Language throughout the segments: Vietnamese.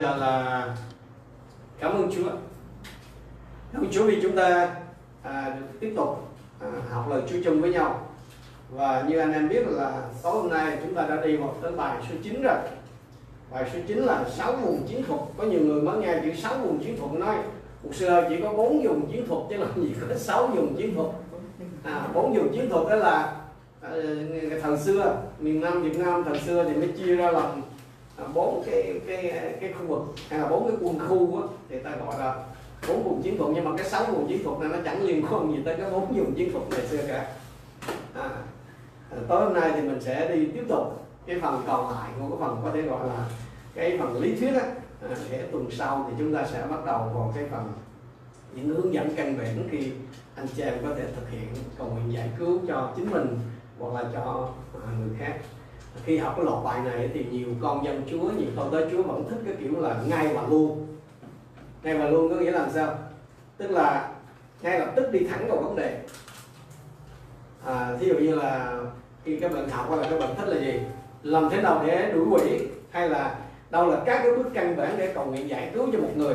giờ là cảm ơn Chúa. Cảm ơn Chúa vì chúng ta à, được tiếp tục à, học lời Chúa chung với nhau. Và như anh em biết là tối hôm nay chúng ta đã đi vào tới bài số 9 rồi. Bài số 9 là sáu vùng chiến thuật. Có nhiều người mới nghe chữ sáu vùng chiến thuật nói một xưa chỉ có bốn vùng chiến thuật chứ làm gì có sáu vùng chiến thuật. À, bốn vùng chiến thuật đó là à, thời xưa miền Nam Việt Nam thời xưa thì mới chia ra làm bốn cái cái cái khu vực. Hay là bốn cái quân khu á, thì ta gọi là bốn vùng chiến thuật. Nhưng mà cái sáu vùng chiến thuật này nó chẳng liên quan gì tới cái bốn vùng chiến thuật ngày xưa cả. À, à, tối hôm nay thì mình sẽ đi tiếp tục cái phần còn lại của cái phần có thể gọi là cái phần lý thuyết á. À, để tuần sau thì chúng ta sẽ bắt đầu vào cái phần những hướng dẫn căn bản khi anh chị em có thể thực hiện cầu nguyện giải cứu cho chính mình hoặc là cho à, người khác khi học cái loạt bài này thì nhiều con dân Chúa nhiều con tới Chúa vẫn thích cái kiểu là ngay và luôn. Ngay và luôn có nghĩa là làm sao? Tức là ngay lập tức đi thẳng vào vấn đề. À, thí dụ như là khi các bạn học hay là các bạn thích là gì? Làm thế nào để đuổi quỷ? Hay là đâu là các cái bước căn bản để cầu nguyện giải cứu cho một người?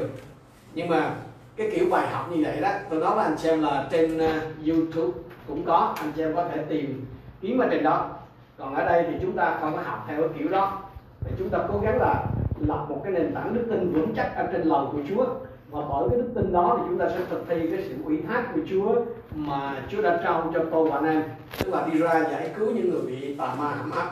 Nhưng mà cái kiểu bài học như vậy đó tôi nói với anh xem là trên uh, YouTube cũng có. Anh xem có thể tìm kiếm ở trên đó còn ở đây thì chúng ta không có học theo cái kiểu đó. Thì chúng ta cố gắng là lập một cái nền tảng đức tin vững chắc ở trên lời của Chúa. Và bởi cái đức tin đó thì chúng ta sẽ thực thi cái sự ủy thác của Chúa mà Chúa đã trao cho tôi và anh em. Tức là đi ra giải cứu những người bị tà ma hãm áp.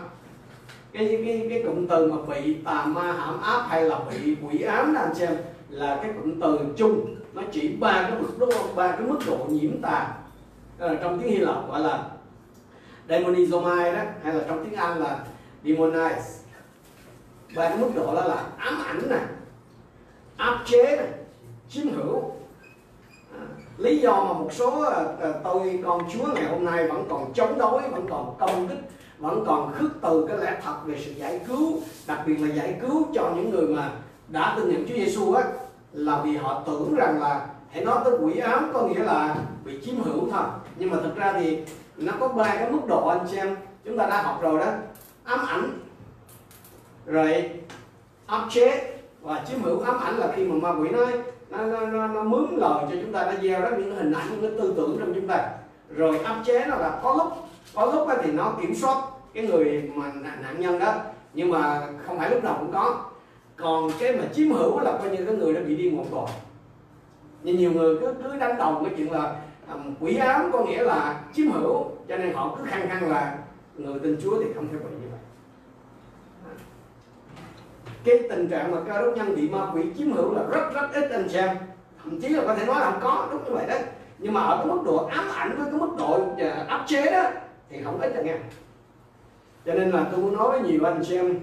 Cái cái cái cụm từ mà bị tà ma hãm áp hay là bị quỷ ám đó anh xem là cái cụm từ chung. Nó chỉ ba cái mức độ ba cái mức độ nhiễm tà à, trong tiếng Hy Lạp gọi là demonizomai đó hay là trong tiếng Anh là demonize. Và cái mức độ đó là ám ảnh nè áp chế nè chiếm hữu. À, lý do mà một số à, à, tôi con chúa ngày hôm nay vẫn còn chống đối vẫn còn công kích vẫn còn khước từ cái lẽ thật về sự giải cứu đặc biệt là giải cứu cho những người mà đã tin nhận Chúa Giêsu á là vì họ tưởng rằng là hãy nói tới quỷ ám có nghĩa là bị chiếm hữu thôi. Nhưng mà thực ra thì nó có ba cái mức độ anh xem. Chúng ta đã học rồi đó. Ám ảnh. Rồi áp chế. Và chiếm hữu ám ảnh là khi mà ma quỷ nói nó, nó, nó, nó mướn lời cho chúng ta nó gieo rất những hình ảnh những cái tư tưởng trong chúng ta. Rồi áp chế nó là có lúc có lúc thì nó kiểm soát cái người mà nạn nhân đó. Nhưng mà không phải lúc nào cũng có. Còn cái mà chiếm hữu là coi như cái người đã bị điên một rồi nhưng nhiều người cứ cứ đánh đồng cái chuyện là um, quỷ ám có nghĩa là chiếm hữu cho nên họ cứ khăng khăng là người tin Chúa thì không thể bị như vậy. Cái tình trạng mà cơ đốc nhân bị ma quỷ chiếm hữu là rất rất ít anh xem. Thậm chí là có thể nói là không có đúng như vậy đó nhưng mà ở cái mức độ ám ảnh với cái mức độ ờ, áp chế đó thì không ít là nghe. Cho nên là tôi muốn nói với nhiều anh xem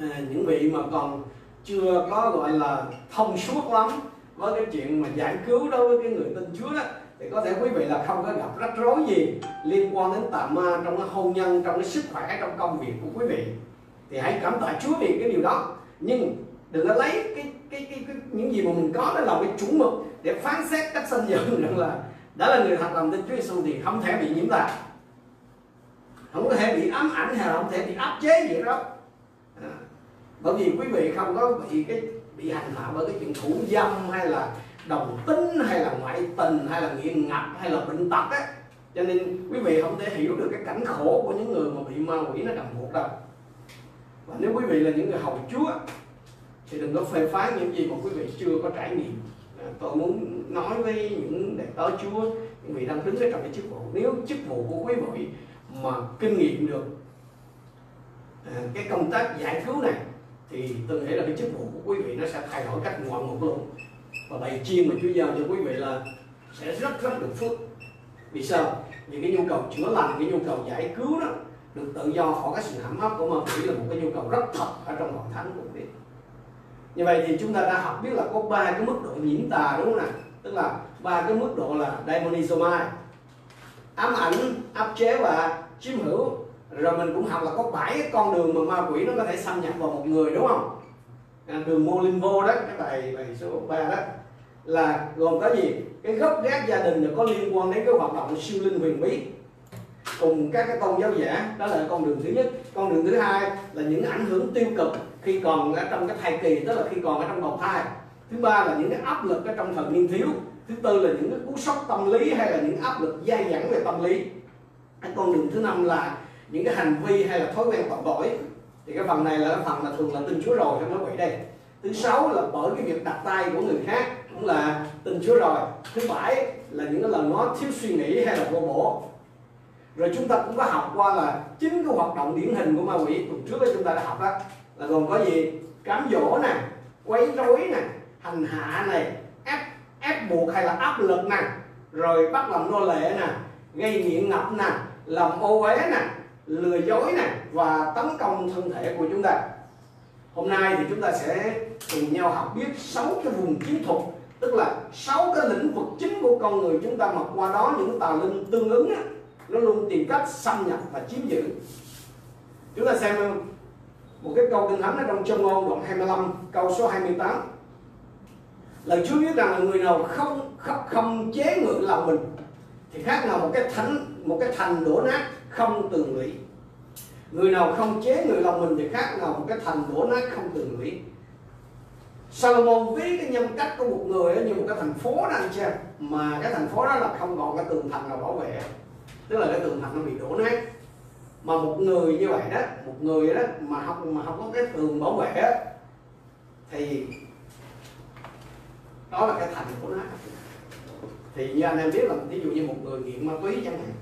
à, những vị mà còn chưa có gọi là thông suốt lắm với cái chuyện mà giải cứu đối với cái người tin Chúa đó thì có thể quý vị là không có gặp rắc rối gì liên quan đến tà ma trong cái hôn nhân trong cái sức khỏe trong công việc của quý vị. Thì hãy cảm tạ Chúa vì cái điều đó. Nhưng đừng có lấy cái cái, cái, cái những gì mà mình có đó là cái chuẩn mực để phán xét cách sanh dựng rằng là đã là người thật lòng tin Chúa Giêsu thì không thể bị nhiễm tà. Không có thể bị ám ảnh hay là không thể bị áp chế gì đó. À, bởi vì quý vị không có bị cái bị hành hạ bởi cái chuyện thủ dâm hay là đồng tính hay là ngoại tình hay là nghiện ngập hay là bệnh tật á. Cho nên quý vị không thể hiểu được cái cảnh khổ của những người mà bị ma quỷ nó cầm buộc đâu. Và nếu quý vị là những người hầu Chúa, thì đừng có phê phán những gì mà quý vị chưa có trải nghiệm. À, tôi muốn nói với những đệ tớ Chúa, những vị đang đứng ở trong cái chức vụ. Nếu chức vụ của quý vị mà kinh nghiệm được à, cái công tác giải cứu này, thì tôi nghĩ là cái chức vụ của quý vị nó sẽ thay đổi cách ngoạn mục luôn và bài chiên mà Chúa giao cho quý vị là sẽ rất rất được phước. Vì sao? Vì cái nhu cầu chữa lành cái nhu cầu giải cứu đó được tự do khỏi cái sự hãm áp của ma quỷ là một cái nhu cầu rất thật ở trong hội thánh của quý như vậy thì chúng ta đã học biết là có ba cái mức độ nhiễm tà đúng không nào? Tức là ba cái mức độ là demonizomai ám ảnh áp chế và chiếm hữu. Rồi mình cũng học là có bảy cái con đường mà ma quỷ nó có thể xâm nhập vào một người đúng không? À, đường mô linh vô đó cái bài bài số 3 đó là gồm có gì? Cái gốc gác gia đình là có liên quan đến cái hoạt động siêu linh huyền bí cùng các cái con giáo giả. Đó là con đường thứ nhất. Con đường thứ hai là những ảnh hưởng tiêu cực khi còn ở trong cái thai kỳ, tức là khi còn ở trong bào thai. Thứ ba là những cái áp lực ở trong thời niên thiếu. Thứ tư là những cái cú sốc tâm lý hay là những áp lực dai dẳng về tâm lý. Cái con đường thứ năm là những cái hành vi hay là thói quen tội. Lỗi thì cái phần này là cái phần là thường là tin chúa rồi trong nói quỷ đây thứ sáu là bởi cái việc đặt tay của người khác cũng là tin chúa rồi. Thứ bảy là những cái lời nói thiếu suy nghĩ hay là vô bổ. Rồi chúng ta cũng có học qua là chính cái hoạt động điển hình của ma quỷ, tuần trước đó chúng ta đã học đó là gồm có gì? Cám dỗ nè, quấy rối nè, hành hạ này, ép ép buộc hay là áp lực nè, rồi bắt làm nô lệ nè, gây nghiện ngập nè, làm ô uế nè, lừa dối nè và tấn công thân thể của chúng ta hôm nay thì chúng ta sẽ cùng nhau học biết sáu cái vùng chiến thuật tức là sáu cái lĩnh vực chính của con người chúng ta mà qua đó những tà linh tương ứng á, nó luôn tìm cách xâm nhập và chiếm giữ. Chúng ta xem một cái câu kinh thánh ở trong trong ngôn đoạn 25 câu số 28 lời Chúa biết rằng là người nào không không, không chế ngự lòng mình thì khác nào một cái thánh một cái thành đổ nát không tường lũy người nào không chế người lòng mình thì khác nào một cái thành đổ nát không tường lũy. Salomon ví cái nhân cách của một người như một cái thành phố đó anh xem mà cái thành phố đó là không còn cái tường thành nào bảo vệ. Tức là cái tường thành nó bị đổ nát. Mà một người như vậy đó một người đó mà không mà không có cái tường bảo vệ đó, thì đó là cái thành của nó thì như anh em biết là ví dụ như một người nghiện ma túy chẳng hạn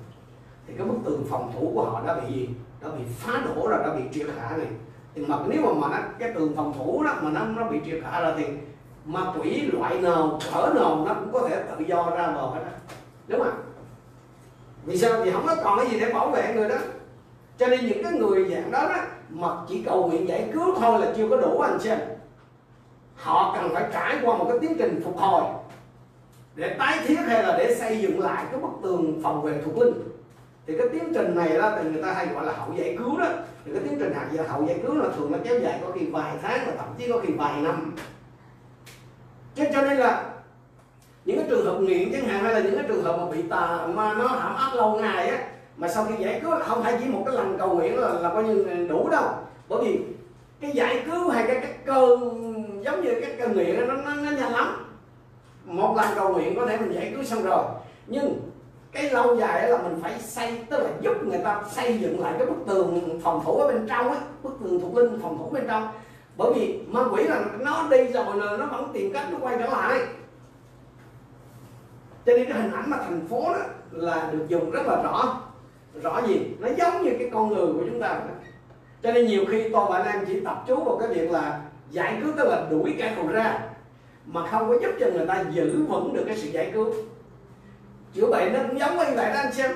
thì cái bức tường phòng thủ của họ đã bị gì? Đã bị phá đổ rồi đã bị triệt hạ này thì mà nếu mà, mà nó, cái tường phòng thủ đó mà nó nó bị triệt hạ rồi thì ma quỷ loại nào cỡ nào nó cũng có thể tự do ra vào hết đó đúng không vì sao? Thì không có còn cái gì để bảo vệ người đó. Cho nên những cái người dạng đó đó mà chỉ cầu nguyện giải cứu thôi là chưa có đủ anh xem họ cần phải trải qua một cái tiến trình phục hồi để tái thiết hay là để xây dựng lại cái bức tường phòng vệ thuộc linh thì cái tiến trình này đó thì người ta hay gọi là hậu giải cứu đó. Thì cái tiến trình hậu giải cứu là thường nó kéo dài có khi vài tháng và thậm chí có khi vài năm. Cho, cho nên là những cái trường hợp nghiện chẳng hạn hay là những cái trường hợp mà bị tà mà nó hãm áp lâu ngày á mà sau khi giải cứu không phải chỉ một cái lần cầu nguyện là, là coi như đủ đâu. Bởi vì cái giải cứu hay cái, cái cơn giống như cái cơn nghiện nó, nó, nó nhanh lắm. Một lần cầu nguyện có thể mình giải cứu xong rồi. Nhưng cái lâu dài là mình phải xây, tức là giúp người ta xây dựng lại cái bức tường phòng thủ ở bên trong á, bức tường thuộc linh phòng thủ bên trong. Bởi vì ma quỷ là nó đi rồi là nó vẫn tìm cách nó quay trở lại. Cho nên cái hình ảnh mà thành phố đó là được dùng rất là rõ. Rõ gì? Nó giống như cái con người của chúng ta cho nên nhiều khi tôi và anh em chỉ tập chú vào cái việc là giải cứu, tức là đuổi kẻ thù ra. Mà không có giúp cho người ta giữ vững được cái sự giải cứu chữa bệnh nó cũng giống như vậy đó anh xem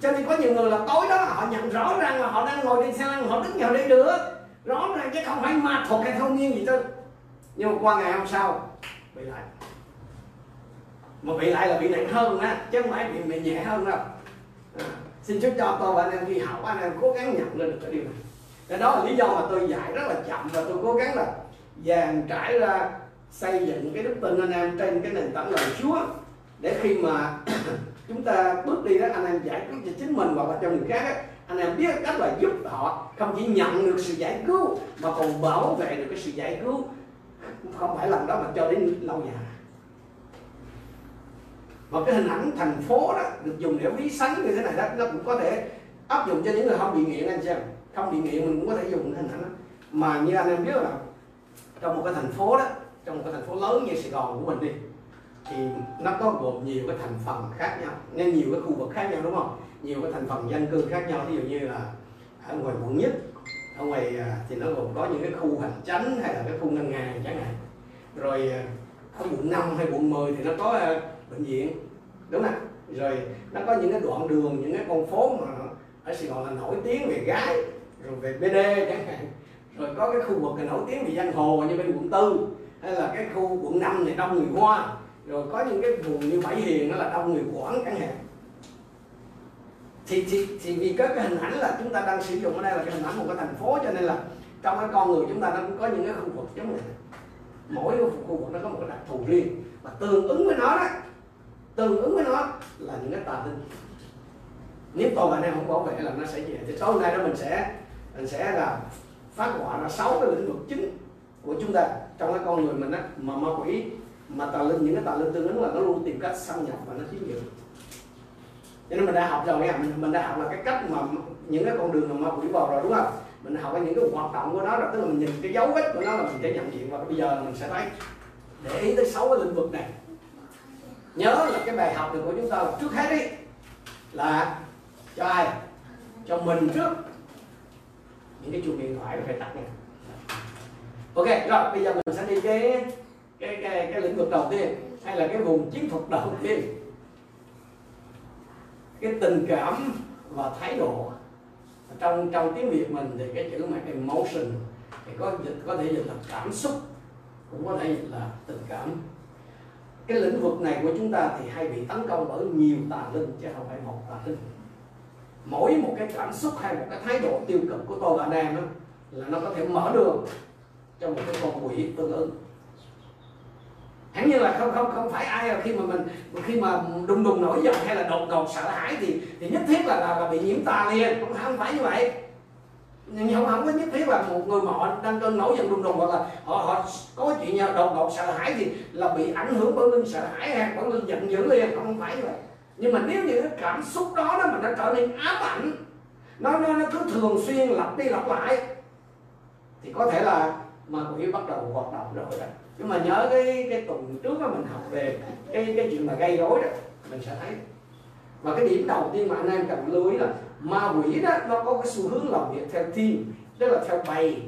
cho nên có nhiều người là tối đó họ nhận rõ ràng là họ đang ngồi trên xe lăn họ đứng vào đây được. Rõ ràng chứ không phải ma thuật hay thông nhiên gì chứ nhưng mà qua ngày hôm sau bị lại. Mà bị lại là bị nặng hơn á chứ không phải bị, bị nhẹ hơn đâu. À, xin chúc cho tôi và anh em đi học anh em cố gắng nhận lên được cái điều này. Cái đó là lý do mà tôi dạy rất là chậm và tôi cố gắng là dàn trải ra xây dựng cái đức tin anh em trên cái nền tảng lời Chúa để khi mà chúng ta bước đi đó anh em giải quyết cho chính mình hoặc là cho người khác đó, anh em biết cách là giúp họ. Không chỉ nhận được sự giải cứu mà còn bảo vệ được cái sự giải cứu. Không phải lần đó mà cho đến lâu dài. Và cái hình ảnh thành phố đó được dùng để ví sánh như thế này đó nó cũng có thể áp dụng cho những người không bị nghiện anh xem không bị nghiện mình cũng có thể dùng cái hình ảnh đó. mà như anh em biết là trong một cái thành phố đó trong một cái thành phố lớn như Sài Gòn của mình đi thì nó có gồm nhiều cái thành phần khác nhau. Nên nhiều cái khu vực khác nhau, đúng không? Nhiều cái thành phần dân cư khác nhau. Ví dụ như là ở ngoài quận nhất, ở ngoài à, thì nó gồm có những cái khu hành chánh hay là cái khu ngân hàng chẳng hạn. Rồi à, ở quận 5 hay quận 10 thì nó có à, bệnh viện, đúng không rồi, nó có những cái đoạn đường, những cái con phố mà ở Sài Gòn là nổi tiếng về gái, rồi về BD chẳng hạn. Rồi có cái khu vực là nổi tiếng về giang hồ như bên quận tư, hay là cái khu quận 5 này đông người hoa rồi có những cái vùng như bảy hiền đó là đông người quảng chẳng hạn thì, thì, thì vì có cái hình ảnh là chúng ta đang sử dụng ở đây là cái hình ảnh một cái thành phố cho nên là trong cái con người chúng ta nó cũng có những cái khu vực giống này mỗi cái khu vực nó có một cái đặc thù riêng. Và tương ứng với nó đó tương ứng với nó là những cái tà linh nếu tôi và anh em không bảo vệ là nó sẽ về. Thì tối nay đó mình sẽ mình sẽ là phát họa ra sáu cái lĩnh vực chính của chúng ta trong cái con người mình á mà ma quỷ mà tà linh những cái tà linh tương ứng là nó luôn tìm cách xâm nhập và nó chiếm giữ. Cho nên mình đã học rồi nha mình, mình đã học là cái cách mà những cái con đường mà ma quỷ vào rồi đúng không? Mình học những cái hoạt động của nó rồi tức là mình nhìn cái dấu vết của nó là mình sẽ nhận diện và bây giờ mình sẽ thấy. Để ý tới sáu cái lĩnh vực này. Nhớ là cái bài học này của chúng ta là trước hết đi là cho ai? Cho mình trước. Những cái chuông điện thoại phải tắt nha. Ok rồi bây giờ mình sẽ đi cái cái cái cái lĩnh vực đầu tiên hay là cái vùng chiến thuật đầu tiên. Cái tình cảm và thái độ. Trong trong tiếng việt mình thì cái chữ mà emotion thì có dịch có thể dịch là cảm xúc cũng có thể dịch là tình cảm. Cái lĩnh vực này của chúng ta thì hay bị tấn công bởi nhiều tà linh chứ không phải một tà linh. Mỗi một cái cảm xúc hay một cái thái độ tiêu cực của tôi và anh em đó, là nó có thể mở đường cho một cái con quỷ tương ứng hẳn như là không không không phải ai khi mà mình khi mà đùng đùng nổi giận hay là đột ngột sợ hãi thì thì nhất thiết là là, là bị nhiễm tà liền. Không không phải như vậy. Nhưng không không có nhất thiết là một người mà họ đang cơn nổi giận đùng đùng hoặc là họ họ có chuyện nhà đột ngột sợ hãi thì là bị ảnh hưởng bởi linh sợ hãi hay bởi linh giận dữ liền. Không phải như vậy. Nhưng mà nếu như cái cảm xúc đó đó mà nó trở nên ám ảnh nó nó, nó cứ thường xuyên lặp đi lặp lại thì có thể là mà quỷ bắt đầu hoạt động rồi đó nhưng mà nhớ cái cái tuần trước đó mình học về cái cái chuyện mà gây rối đó, mình sẽ thấy. Và cái điểm đầu tiên mà anh em cần lưu ý là ma quỷ đó, nó có cái xu hướng làm việc theo team, tức là theo bầy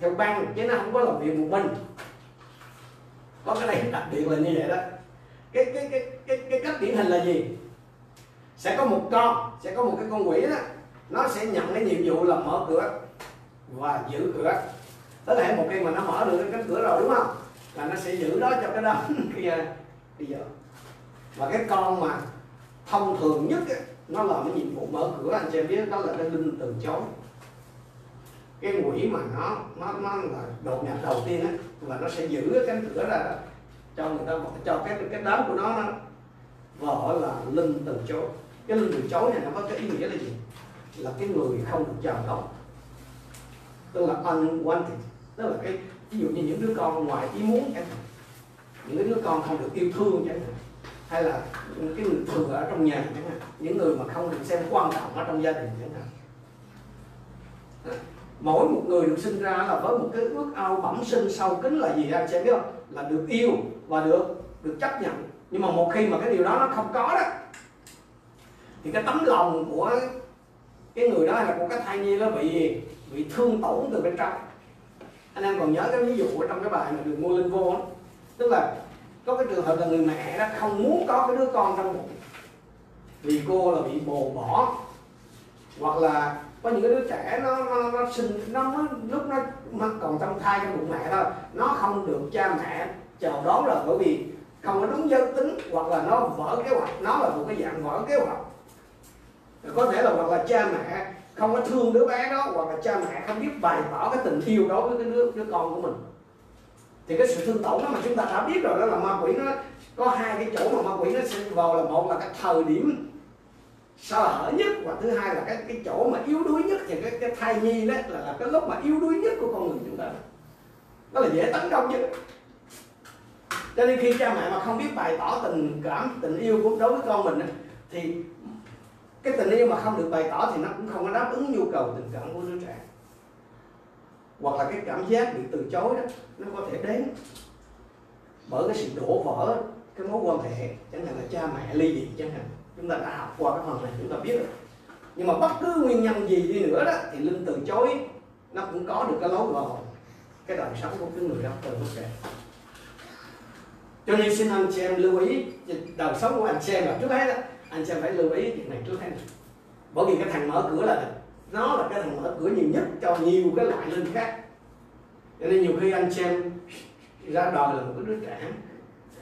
theo băng chứ nó không có làm việc một mình. Có cái này đặc biệt là như vậy đó. Cái cái cái cái cái cách điển hình là gì? Sẽ có một con, sẽ có một cái con quỷ đó, nó sẽ nhận cái nhiệm vụ là mở cửa và giữ cửa. Tức là một khi mà nó mở được cái cánh cửa rồi, đúng không? Là nó sẽ giữ đó cho cái đó. Kia bây giờ và cái con mà thông thường nhất ấy, nó là cái nhiệm vụ mở cửa anh chị biết đó là cái linh từ chối. Cái quỷ mà nó nó nó là đột nhập đầu tiên ấy và nó sẽ giữ cái cánh cửa ra cho người ta cho cái cái đám của nó nó gọi là linh từ chối. Cái linh từ chối này nó có cái ý nghĩa là gì? Là cái người không được chào đón. Tức là unwanted. Tức là cái ví dụ như những đứa con ngoài ý muốn chẳng hạn, những đứa con không được yêu thương chẳng hạn, hay là những cái người thừa ở trong nhà chẳng hạn, những người mà không được xem quan trọng ở trong gia đình chẳng hạn. Mỗi một người được sinh ra là với một cái ước ao bẩm sinh sâu kín là gì? Anh sẽ biết không? Là được yêu và được được chấp nhận. Nhưng mà một khi mà cái điều đó nó không có đó, thì cái tấm lòng của cái người đó hay là của cái thai nhi nó bị bị thương tổn từ bên trong anh em còn nhớ cái ví dụ ở trong cái bài mà được mua linh vô đó. tức là có cái trường hợp là người mẹ đó không muốn có cái đứa con trong bụng. Vì cô là bị bồ bỏ. Hoặc là có những cái đứa trẻ nó nó, nó sinh nó, nó lúc nó, nó còn trong thai trong bụng mẹ thôi nó không được cha mẹ chào đón là bởi vì không có đúng giới tính hoặc là nó vỡ kế hoạch nó là một cái dạng vỡ kế hoạch. Có thể là hoặc là cha mẹ không có thương đứa bé đó hoặc là cha mẹ không biết bày tỏ cái tình yêu đối với cái đứa đứa con của mình. Thì cái sự thương tổn đó mà chúng ta đã biết rồi đó là ma quỷ nó có hai cái chỗ mà ma quỷ nó sinh vào là một là cái thời điểm sơ hở nhất và thứ hai là cái cái chỗ mà yếu đuối nhất. Thì cái cái thai nhi đó là, là cái lúc mà yếu đuối nhất của con người chúng ta. Nó là dễ tấn công nhất. Cho nên khi cha mẹ mà không biết bày tỏ tình cảm tình yêu của đối với con mình thì cái tình yêu mà không được bày tỏ thì nó cũng không có đáp ứng nhu cầu tình cảm của đứa trẻ. Hoặc là cái cảm giác bị từ chối đó, nó có thể đến bởi cái sự đổ vỡ, cái mối quan hệ, chẳng hạn là cha mẹ ly dị chẳng hạn. Chúng ta đã học qua cái phần này, chúng ta biết rồi. Nhưng mà bất cứ nguyên nhân gì đi nữa đó, thì linh từ chối, nó cũng có được cái lối vào cái đời sống của cái người đó từ lúc trẻ. Cho nên xin anh chị em lưu ý, đời sống của anh chị em là trước hết đó anh xem phải lưu ý chuyện này trước hết. Bởi vì cái thằng mở cửa là nó là cái thằng mở cửa nhiều nhất cho nhiều cái loại linh khác. Cho nên nhiều khi anh xem ra đời là một cái đứa trẻ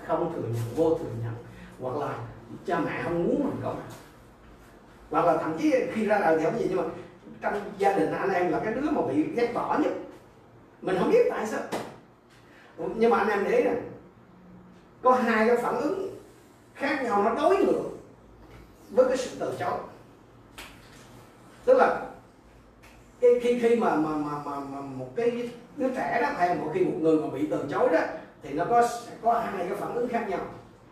không thừa nhận, vô thừa nhận. Hoặc là cha mẹ không muốn mình có. Hoặc là thậm chí khi ra đời thì không gì, nhưng mà trong gia đình anh em là cái đứa mà bị ghét bỏ nhất. Mình không biết tại sao. Nhưng mà anh em để ý nè, có hai cái phản ứng khác nhau, nó đối ngược với cái sự từ chối tức là cái khi khi mà mà mà mà, mà một cái đứa trẻ đó hay một khi một người mà bị từ chối đó thì nó có có hai cái phản ứng khác nhau.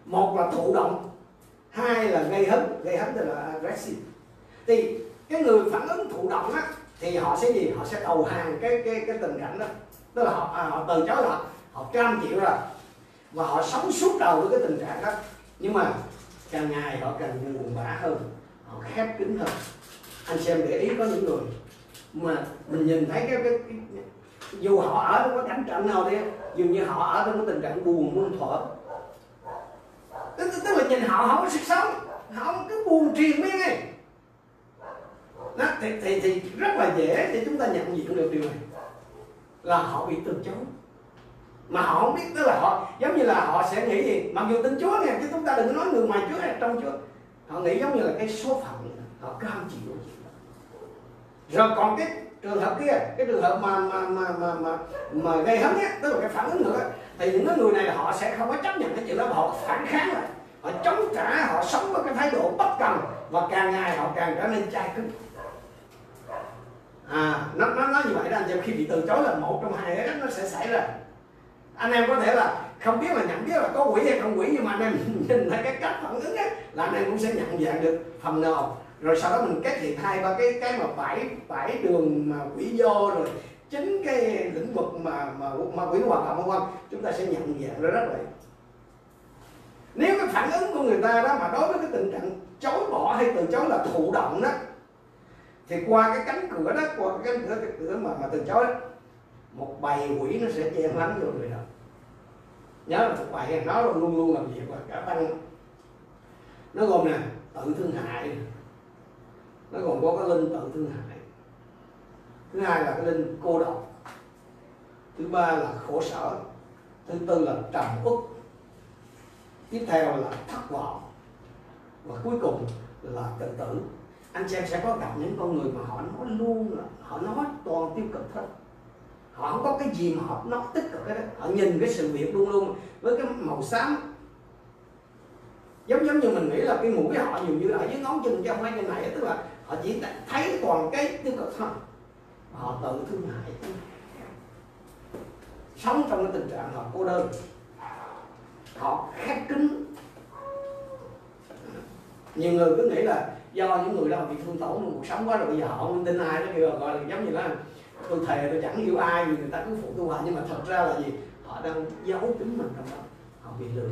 Một là thụ động hai là gây hấn. Gây hấn tức là aggressive. Thì cái người phản ứng thụ động á thì họ sẽ gì? Họ sẽ đầu hàng cái cái cái tình cảnh đó. Tức là họ, à, họ từ chối họ họ cam chịu rồi. Và họ sống suốt đầu với cái tình trạng đó. Nhưng mà càng ngày họ càng buồn bã hơn họ khép kín hơn. Anh xem để ý có những người mà mình nhìn thấy cái, cái, cái dù họ ở trong cái cảnh trận nào đi dường như họ ở trong cái tình trạng buồn muôn thuở tức, tức là nhìn họ không có sức sống họ cứ buồn triền miên ấy đó, thì, thì, thì rất là dễ để chúng ta nhận diện được điều này là họ bị từ chối mà họ không biết tức là họ giống như là họ sẽ nghĩ gì? Mặc dù tin Chúa nè chứ chúng ta đừng có nói người ngoài Chúa hay trong Chúa. Họ nghĩ giống như là cái số phận họ cam chịu rồi còn cái trường hợp kia cái trường hợp mà mà mà mà mà, mà gây hấn á tức là cái phản ứng nữa thì những cái người này là họ sẽ không có chấp nhận cái chuyện đó họ phản kháng lại. Họ chống trả họ sống với cái thái độ bất cần và càng ngày họ càng trở nên chai cứng. À nó nó nói như vậy đó anh chị khi bị từ chối là một trong hai cái nó sẽ xảy ra anh em có thể là không biết là nhận biết là có quỷ hay không quỷ nhưng mà anh em nhìn thấy cái cách phản ứng ấy là anh em cũng sẽ nhận dạng được phần nào. Rồi sau đó mình kết liệt hai ba cái cái mà bảy bảy đường mà quỷ do rồi chính cái lĩnh vực mà mà ma quỷ hoạt động không vân chúng ta sẽ nhận dạng ra rất là nếu cái phản ứng của người ta đó mà đối với cái tình trạng chối bỏ hay từ chối là thụ động đó thì qua cái cánh cửa đó qua cái cánh cửa cái cửa mà mà từ chối đó, một bầy quỷ nó sẽ che mắng vô người đó nhớ là một bài, nó luôn luôn làm việc và cả tăng nó gồm nè tự thương hại. Nó còn có cái linh tự thương hại. Thứ hai là cái linh cô độc. Thứ ba là khổ sở. Thứ tư là trầm uất. Tiếp theo là thất vọng. Và cuối cùng là tự tử. Anh chị em sẽ có gặp những con người mà họ nói luôn là họ nói toàn tiêu cực hết họ không có cái gì mà họ nói tích cực đó. họ nhìn cái sự việc luôn luôn với cái màu xám. Giống giống như mình nghĩ là cái mũi họ dường như ở dưới ngón chân trong hai cái này tức là họ chỉ thấy toàn cái tiêu cực thôi. Họ tự thương hại. Sống trong cái tình trạng họ cô đơn. Họ khép kín. Nhiều người cứ nghĩ là do những người đó bị thương tổn trong cuộc sống quá rồi, bây giờ họ không tin ai đó kêu gọi là giống như là tôi thề tôi chẳng yêu ai vì người ta cứ phụ tôi hoài nhưng mà thật ra là gì? Họ đang giấu tính mình trong đó. Họ bị lừa.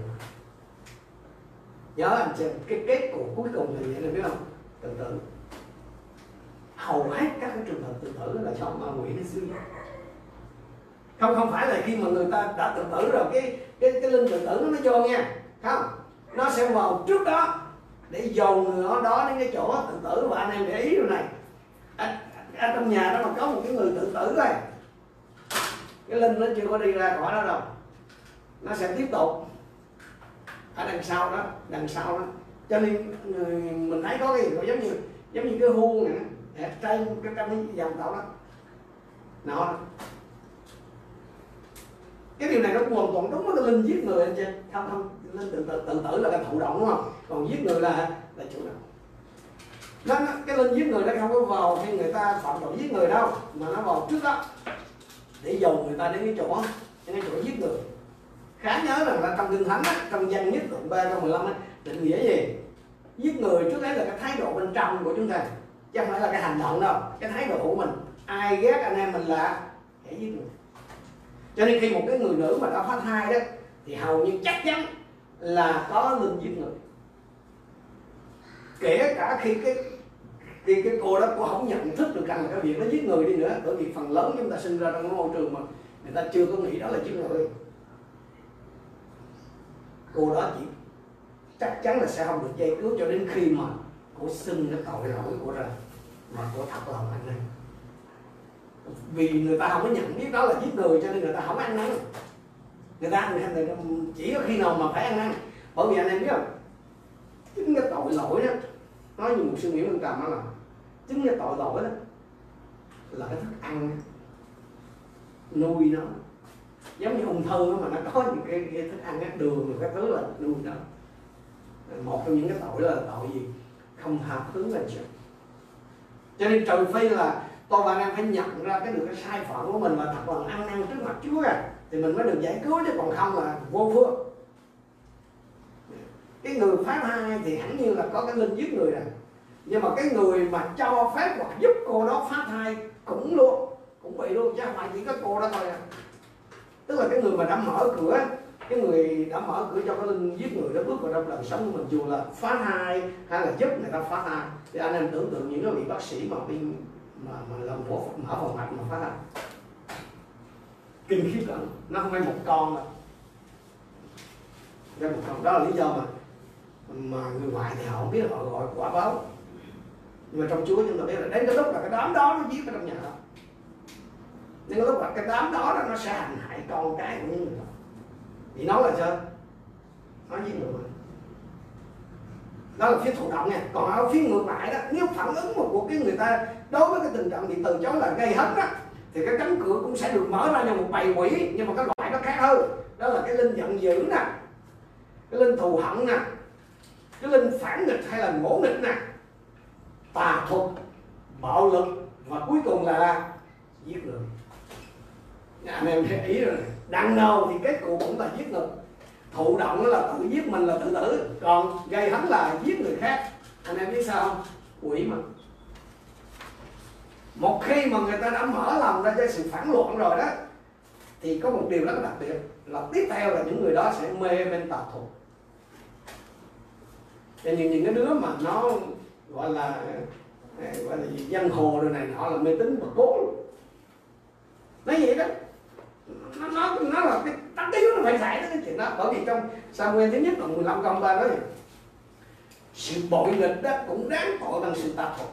Nhớ anh chị cái kết cục cuối cùng là vậy này biết không? Tự tử hầu hết các cái trường hợp tự tử là do ma quỷ nó xưa không không phải là khi mà người ta đã tự tử rồi cái cái cái linh tự tử nó mới vô nha. Không. Nó sẽ vào trước đó để dồn người đó, đó đến cái chỗ tự tử. Và anh em để ý điều này ở, trong nhà đó mà có một cái người tự tử rồi cái linh nó chưa có đi ra khỏi đó đâu. Nó sẽ tiếp tục ở đằng sau đó đằng sau đó. Cho nên mình thấy có cái gì giống như giống như cái huông này trên cái trong cái dòng tạo đó. Nó cái điều này nó hoàn toàn đúng với cái linh giết người anh chị. Không không linh tự tự tự tử là cái thụ động đúng không? Còn giết người là là chủ động nó, cái linh giết người nó không có vào khi người ta phạm tội giết người đâu mà nó vào trước đó để dồn người ta đến cái chỗ đến cái chỗ giết người. Khá nhớ rằng là trong kinh thánh á, trong danh nhất đoạn ba câu 15 á, định nghĩa gì? Giết người trước đấy là cái thái độ bên trong của chúng ta chứ không phải là cái hành động đâu. Cái thái độ của mình ai ghét anh em mình là hãy giết người. Cho nên khi một cái người nữ mà đã phá thai đó thì hầu như chắc chắn là có linh giết người. Kể cả khi cái thì cái cô đó cô không nhận thức được rằng là cái việc nó giết người đi nữa. Bởi vì phần lớn chúng ta sinh ra trong cái môi trường mà người ta chưa có nghĩ đó là giết người. Cô đó chỉ chắc chắn là sẽ không được dây cứu cho đến khi mà cô xưng cái tội lỗi của ra mà cô thật lòng anh em vì người ta không có nhận biết đó là giết người cho nên người ta không ăn năn. Người ta ăn năn chỉ có khi nào mà phải ăn năn. Bởi vì anh em biết không? Chính cái tội lỗi đó, nói như một sư nghĩ lương trầm đó là chính cái tội lỗi đó. Là cái thức ăn. Nuôi nó. Giống như ung thư mà nó có những cái, cái thức ăn cái đường các thứ là nuôi nó. Một trong những cái tội đó là tội gì? Không hợp hướng là chuyện cho nên trừ phi là tôi và anh em phải nhận ra cái được cái sai phạm của mình và thật lòng ăn năn trước mặt Chúa à thì mình mới được giải cứu chứ còn không là vô phước. Cái người phá thai thì hẳn như là có cái linh giết người rồi nhưng mà cái người mà cho phép hoặc giúp cô đó phá thai cũng luôn, cũng bị luôn, chứ không phải chỉ có cô đó thôi à. Tức là cái người mà đã mở cửa, cái người đã mở cửa cho cái linh giết người đó bước vào trong đời sống của mình, dù là phá thai hay là giúp người ta phá thai, thì anh em tưởng tượng những cái vị bác sĩ mà đi mà mà làm mổ mở phòng mạch mà phá thai. Kinh khiếp lắm, nó không phải một con đâu. Ra một con, đó là lý do mà mà người ngoại thì họ không biết họ gọi quả báo nhưng mà trong Chúa chúng ta biết là đến cái lúc là cái đám đó nó giết ở trong nhà đó. Đến cái lúc là cái đám đó, đó nó sẽ hành hại con cái của những người đó. Thì nó là sao? Nó giết người. Đó là phía thụ động nha. Còn ở phía ngược lại đó nếu phản ứng một của cái người ta đối với cái tình trạng bị từ chối là gây hấn đó thì cái cánh cửa cũng sẽ được mở ra như một bầy quỷ nhưng mà cái loại nó khác hơn. Đó là cái linh giận dữ nè cái linh thù hận nè cái linh phản nghịch hay là ngỗ nghịch nè tà thuật, bạo lực, và cuối cùng là giết người. Anh em thấy ý rồi đằng nào thì kết cục cũng là giết người. Thụ động là tự giết mình là tự tử. Còn gây hấn là giết người khác. Anh em biết sao không? Quỷ mà. Một khi mà người ta đã mở lòng ra cho sự phản loạn rồi đó, thì có một điều rất đặc biệt, là tiếp theo là những người đó sẽ mê bên tà thuật. Cho những những cái đứa mà nó gọi là gọi là gì? Dân hồ rồi này nọ là mê tín mà cố nói vậy đó. Nó nó nó là cái tất yếu nó phải xảy đến cái chuyện đó. Bởi vì trong Samuel thứ nhất là 15 câu ba nói, sự bội nghịch đó cũng đáng tội bằng sự tạp thuật.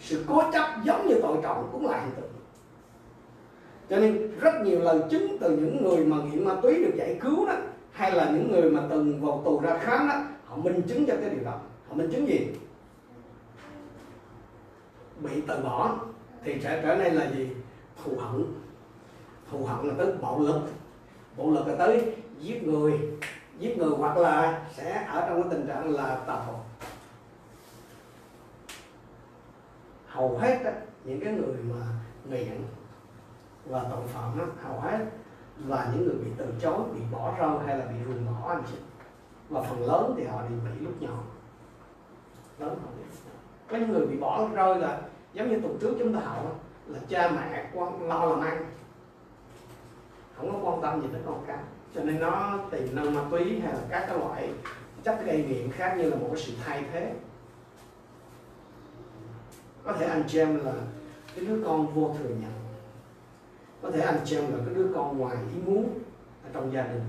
Sự cố chấp giống như tội trọng cũng là hiện tượng cho nên rất nhiều lời chứng từ những người mà nghiện ma túy được giải cứu đó, hay là những người mà từng vào tù ra khám đó, họ minh chứng cho cái điều đó. Họ minh chứng gì? Bị từ bỏ thì sẽ trở nên là gì? Thù hận. Thù hận là tới bạo lực. Bạo lực là tới giết người. Giết người hoặc là sẽ ở trong cái tình trạng là tà thuật hầu hết đó, những cái người mà nghiện và tội phạm đó, hầu hết là những người bị từ chối bị bỏ rơi hay là bị ruồng bỏ anh chị. Và phần lớn thì họ đều bị lúc nhỏ. Lớn họ có những người bị bỏ rơi là giống như tuần trước chúng ta học là cha mẹ quan, lo làm ăn. Không có quan tâm gì đến con cái. Cho nên nó tìm năng ma túy hay là các cái loại chất gây nghiện khác như là một cái sự thay thế. Có thể anh xem là cái đứa con vô thừa nhận có thể anh xem là cái đứa con ngoài ý muốn ở trong gia đình.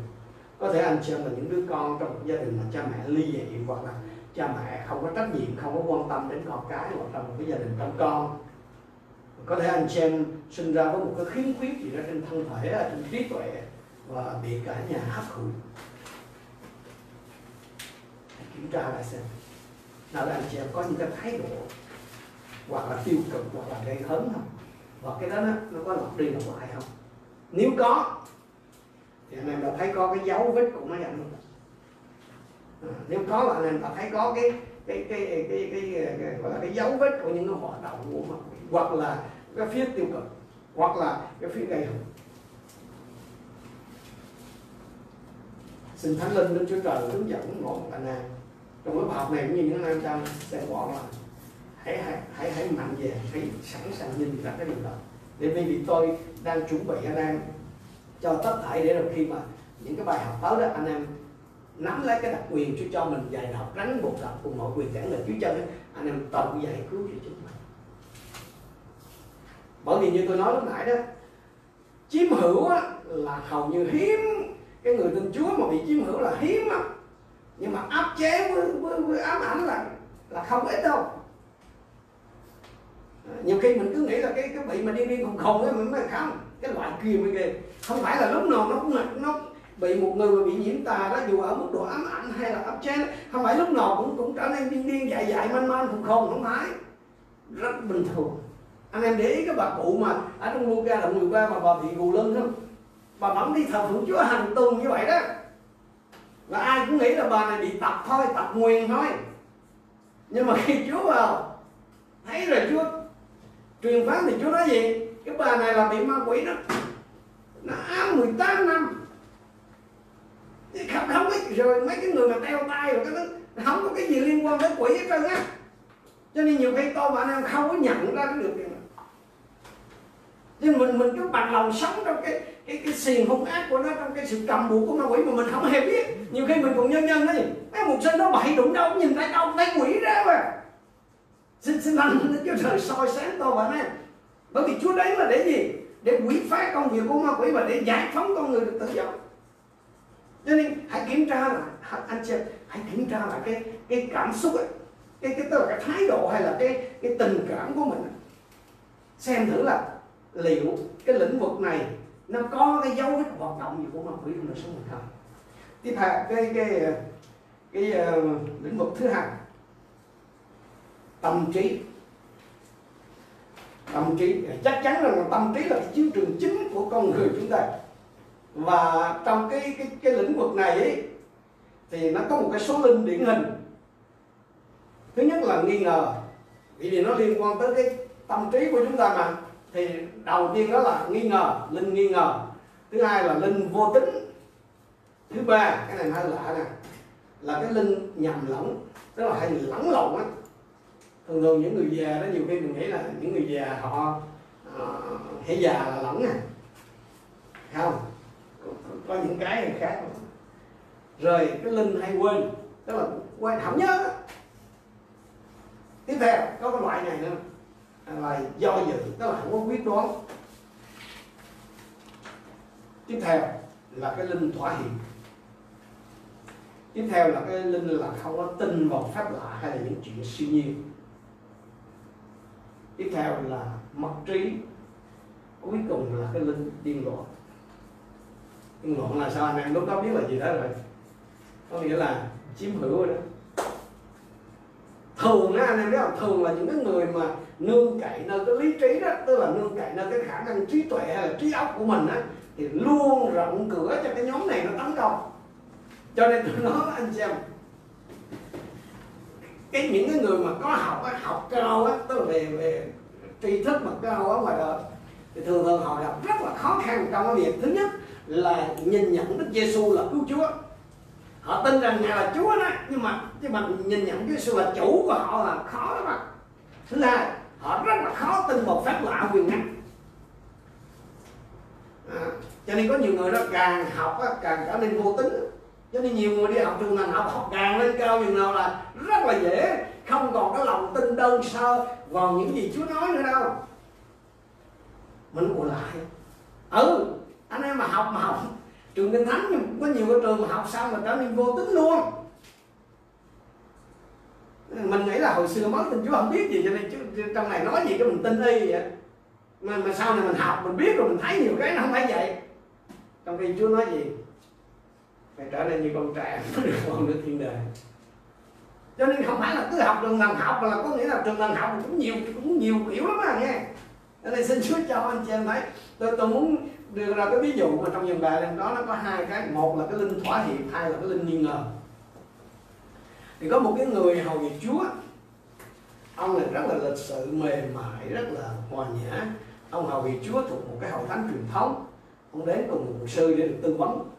Có thể anh xem là những đứa con trong gia đình mà cha mẹ ly dị hoặc là cha mẹ không có trách nhiệm không có quan tâm đến con cái hoặc tâm một cái gia đình trong con. Có thể anh xem sinh ra với một cái khiếm khuyết gì đó trên thân thể trên trí tuệ và bị cả nhà hấp thụ. Kiểm tra lại xem. Nào là anh chị em có những cái thái độ hoặc là tiêu cực hoặc là gây hấn không? Và cái đó nó, nó có lặp đi lặp lại không? Nếu có thì anh em đã thấy có cái dấu vết của nó anh không? Nếu có là anh ta thấy có cái cái cái cái cái, cái, cái, gọi là cái dấu vết của những cái hoạt động của mà hoặc là cái phía tiêu cực hoặc là cái phía gây hấn. Xin thánh linh đến chúa trời hướng dẫn mỗi một anh em trong cái bài học này cũng như những anh em sẽ bỏ là hãy hãy hãy hãy mạnh về hãy sẵn sàng nhìn ra cái điều đó. Để vì vì tôi đang chuẩn bị anh em cho tất thảy để rồi khi mà những cái bài học tới đó anh em nắm lấy cái đặc quyền Chúa cho mình dạy học rắn buộc đạo cùng mọi quyền giảng lời Chúa chân ấy, anh em tự giải cứu cho chúng mình bởi vì như tôi nói lúc nãy đó chiếm hữu á, là hầu như hiếm cái người tin Chúa mà bị chiếm hữu là hiếm á. Nhưng mà áp chế với, với, với ám ảnh là là không ít đâu. À, nhiều khi mình cứ nghĩ là cái cái bị mà đi đi khùng khùng ấy mình mới không cái loại kia mới ghê. Không phải là lúc nào nó cũng nó bị một người mà bị nhiễm tà đó, dù ở mức độ ám ảnh hay là áp chế không phải lúc nào cũng cũng trở nên điên điên, dại dại man man khùng khùng không phải. Rất bình thường. Anh em để ý cái bà cụ mà ở trong Luca đoạn 13 mà bà bị gù lưng không? Bà bấm đi thờ phượng Chúa hàng tuần như vậy đó. Và ai cũng nghĩ là bà này bị tập thôi, tập nguyền thôi. Nhưng mà khi Chúa vào, thấy rồi Chúa truyền phán thì Chúa nói gì? Cái bà này là bị ma quỷ đó. Nó ám 18 năm không, không có rồi mấy cái người mà teo tay rồi cái thứ không có cái gì liên quan tới quỷ hết trơn á. Cho nên nhiều khi tôi và anh em không có nhận ra cái điều này. Nên mình mình cứ bằng lòng sống trong cái cái cái xiềng hung ác của nó trong cái sự cầm buộc của ma quỷ mà mình không hề biết. Nhiều khi mình còn nhân nhân đấy mấy một sinh nó bậy đụng đâu nhìn thấy đâu thấy quỷ ra mà. Xin xin lành đến cho trời soi sáng tôi và anh em bởi vì Chúa đến là để gì? Để quỷ phá công việc của ma quỷ và để giải phóng con người được tự do cho nên hãy kiểm tra lại. Anh chị hãy kiểm tra lại cái cái cảm xúc ấy. Cái cái tức là cái thái độ hay là cái cái tình cảm của mình. Xem thử là liệu cái lĩnh vực này nó có cái dấu vết hoạt động gì của ma quỷ trong đời sống mình không tiếp theo cái cái cái, cái uh, lĩnh vực thứ hai. Tâm trí. Tâm trí chắc chắn rằng tâm trí là cái chiến trường chính của con người chúng ta và trong cái cái cái lĩnh vực này ấy, thì nó có một cái số linh điển hình. Thứ nhất là nghi ngờ vì vì nó liên quan tới cái tâm trí của chúng ta mà. Thì đầu tiên đó là nghi ngờ linh nghi ngờ. Thứ hai là linh vô tính. Thứ ba cái này hơi lạ nè là cái linh nhầm lẫn tức là hay lẫn lộn á. Thường thường những người già đó nhiều khi mình nghĩ là những người già họ uh, hay già là lẫn nè. Không? Có, những cái khác rồi. Cái linh hay quên tức là quên không nhớ. Đó. tiếp theo có cái loại này nữa. Là do dự tức là không có quyết đoán. Tiếp theo là cái linh thỏa hiệp. Tiếp theo là cái linh là không có tin vào pháp lạ hay là những chuyện siêu nhiên. Tiếp theo là mất trí. Cuối cùng là cái linh điên loạn ngọn là sao anh em lúc đó biết là gì đó rồi. Có nghĩa là chiếm hữu rồi đó. Thường á anh em biết không? Thường là những cái người mà nương cậy nơi cái lý trí đó tức là nương cậy nơi cái khả năng trí tuệ hay là trí óc của mình á thì luôn rộng cửa cho cái nhóm này nó tấn công. Cho nên tôi nói anh xem cái những cái người mà có học á, học cao á tức là về về tri thức mà cao ở ngoài đời thì thường thường họ gặp rất là khó khăn trong cái việc thứ nhất là nhìn nhận Đức Giêsu là cứu Chúa. Họ tin rằng ngài là Chúa đó nhưng mà nhưng mà nhìn nhận Chúa Giêsu là chủ của họ là khó lắm ạ. Thứ hai họ rất là khó tin một phép lạ quyền năng. À, cho nên có nhiều người đó càng học á, càng trở nên vô tính. Cho nên nhiều người đi học trường ngành học học càng lên cao chừng nào là rất là dễ không còn cái lòng tin đơn sơ vào những gì Chúa nói nữa đâu. Mình ngồi lại. Ừ anh em mà học mà học. Trường kinh thánh nhưng có nhiều cái trường mà học xong mà trở nên vô tính luôn. Mình nghĩ là hồi xưa mới tin Chúa không biết gì cho nên chứ, trong này nói gì cái mình tin y vậy. Mà, mà sau này mình học mình biết rồi mình thấy nhiều cái nó không phải vậy. Trong khi Chúa nói gì? Phải trở nên như con trẻ mới được con nước thiên đàng. Cho nên không phải là cứ học trường ngành học mà là có nghĩa là trường ngành học cũng nhiều cũng nhiều kiểu lắm à nghe. Nên xin Chúa cho anh chị em thấy tôi, tôi muốn đưa ra cái ví dụ mà trong dòng bài lên đó nó có hai cái. Một là cái linh thỏa hiệp, hai là cái linh nghi ngờ. Thì có một cái người hầu việc Chúa. Ông này rất là lịch sự, mềm mại, rất là hòa nhã. Ông hầu việc Chúa thuộc một cái hội thánh truyền thống. Ông đến cùng một mục sư để được tư vấn.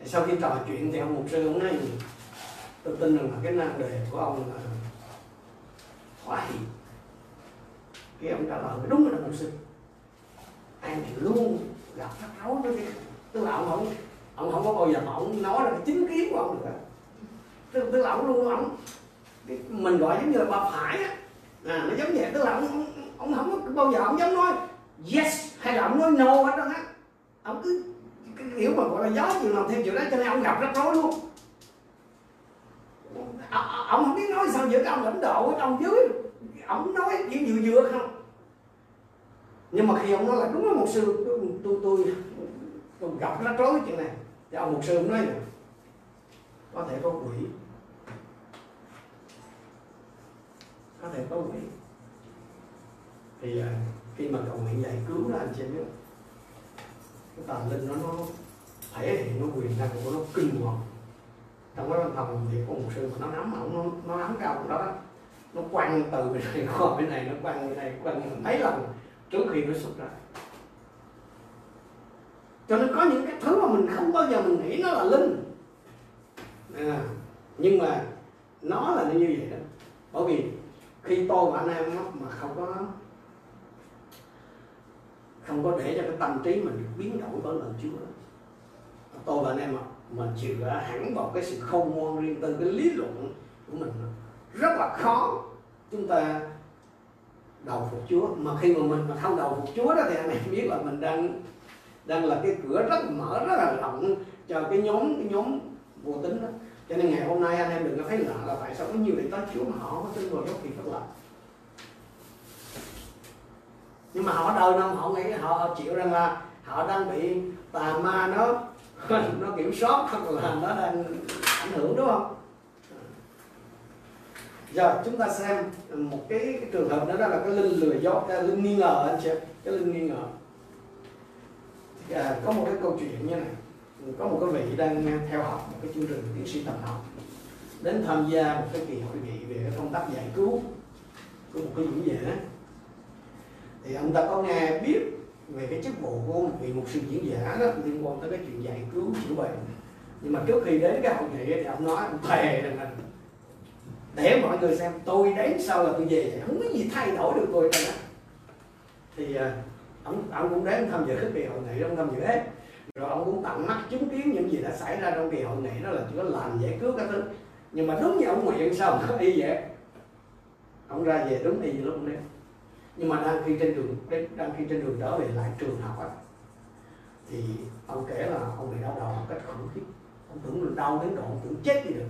Thì sau khi trò chuyện thì ông mục sư ông nói, tôi tin rằng là cái nan đề của ông là thỏa hiệp. Khi ông trả lời, đúng là mục sư. Anh thì luôn gặp rắc rối nó đi. Tức là ông không ông không có bao giờ mà ông nói là chính kiến của ông được tức, tức là ông luôn ông mình gọi giống như là bà phải á. À, nó giống vậy. Tức là ông, ông, ông không có bao giờ ông dám nói yes hay là ông nói no hết đó. Á ông cứ cái kiểu mà gọi là gió chịu làm thêm chịu đó cho nên ông gặp rắc rối luôn. Ông không biết nói sao giữa cái ông lãnh đạo ở trong dưới. Ông nói chỉ vừa vừa không? Nhưng mà khi ông nói là đúng là một sư tôi tôi, tôi, tôi gặp rắc rối chuyện này thì ông một sư ông nói là có thể có quỷ. Có thể có quỷ. Thì à, khi mà cầu nguyện giải cứu đó anh chị biết cái tà linh nó nó thể hiện nó quyền năng của nó kinh hoàng. Trong cái văn phòng thì có một sư mà nó nắm ổng nó, nó nắm cao đó, đó nó quăng từ bên này qua bên này nó quăng bên này quăng mấy lần trước khi nó sụp ra cho nên có những cái thứ mà mình không bao giờ mình nghĩ nó là linh. À, nhưng mà nó là như vậy đó. Bởi vì khi tôi và anh em mà không có không có để cho cái tâm trí mình được biến đổi bởi lời Chúa tôi và anh em mình chịu hẳn vào cái sự khôn ngoan riêng tư cái lý luận của mình rất là khó chúng ta đầu phục Chúa. Mà khi mà mình mà không đầu phục Chúa đó thì anh em biết là mình đang đang là cái cửa rất mở, rất là rộng cho cái nhóm cái nhóm vô tính đó. Cho nên ngày hôm nay anh em đừng có thấy lạ là tại sao có nhiều người tới Chúa mà họ không có tin vào giáo kỳ phật lạ nhưng mà họ đời năm họ nghĩ họ chịu rằng là họ đang bị tà ma nó nó kiểm soát hoặc là nó đang ảnh hưởng, đúng không? Giờ chúng ta xem một cái, cái trường hợp nữa đó là cái linh lừa dối cái linh nghi ngờ anh chị cái linh nghi ngờ. À, có một cái câu chuyện như này. Có một cái vị đang theo học một cái chương trình tiến sĩ tầm học. Đến tham gia một cái kỳ hội nghị về cái công tác giải cứu của một cái diễn giả thì ông ta có nghe biết về cái chức vụ của một vị mục sư diễn giả đó liên quan tới cái chuyện giải cứu chữa bệnh. Nhưng mà trước khi đến cái hội nghị thì ông nói ông thề rằng là để mọi người xem tôi đến sau là tôi về không có gì thay đổi được tôi cả thì à, ông ông cũng đến tham dự cái kỳ hội nghị, ông tham dự hết. Rồi ông cũng tận mắt chứng kiến những gì đã xảy ra trong kỳ hội nghị, đó là chỉ có làm giải cứu các thứ. Nhưng mà đúng như ông nguyện sao nó y vậy? Ông ra về đúng y như lúc đấy nhưng mà đang khi trên đường đang khi trên đường trở về lại trường học á, thì ông kể là ông bị đau đầu một cách khủng khiếp. Ông tưởng đau đến độ ông tưởng chết đi được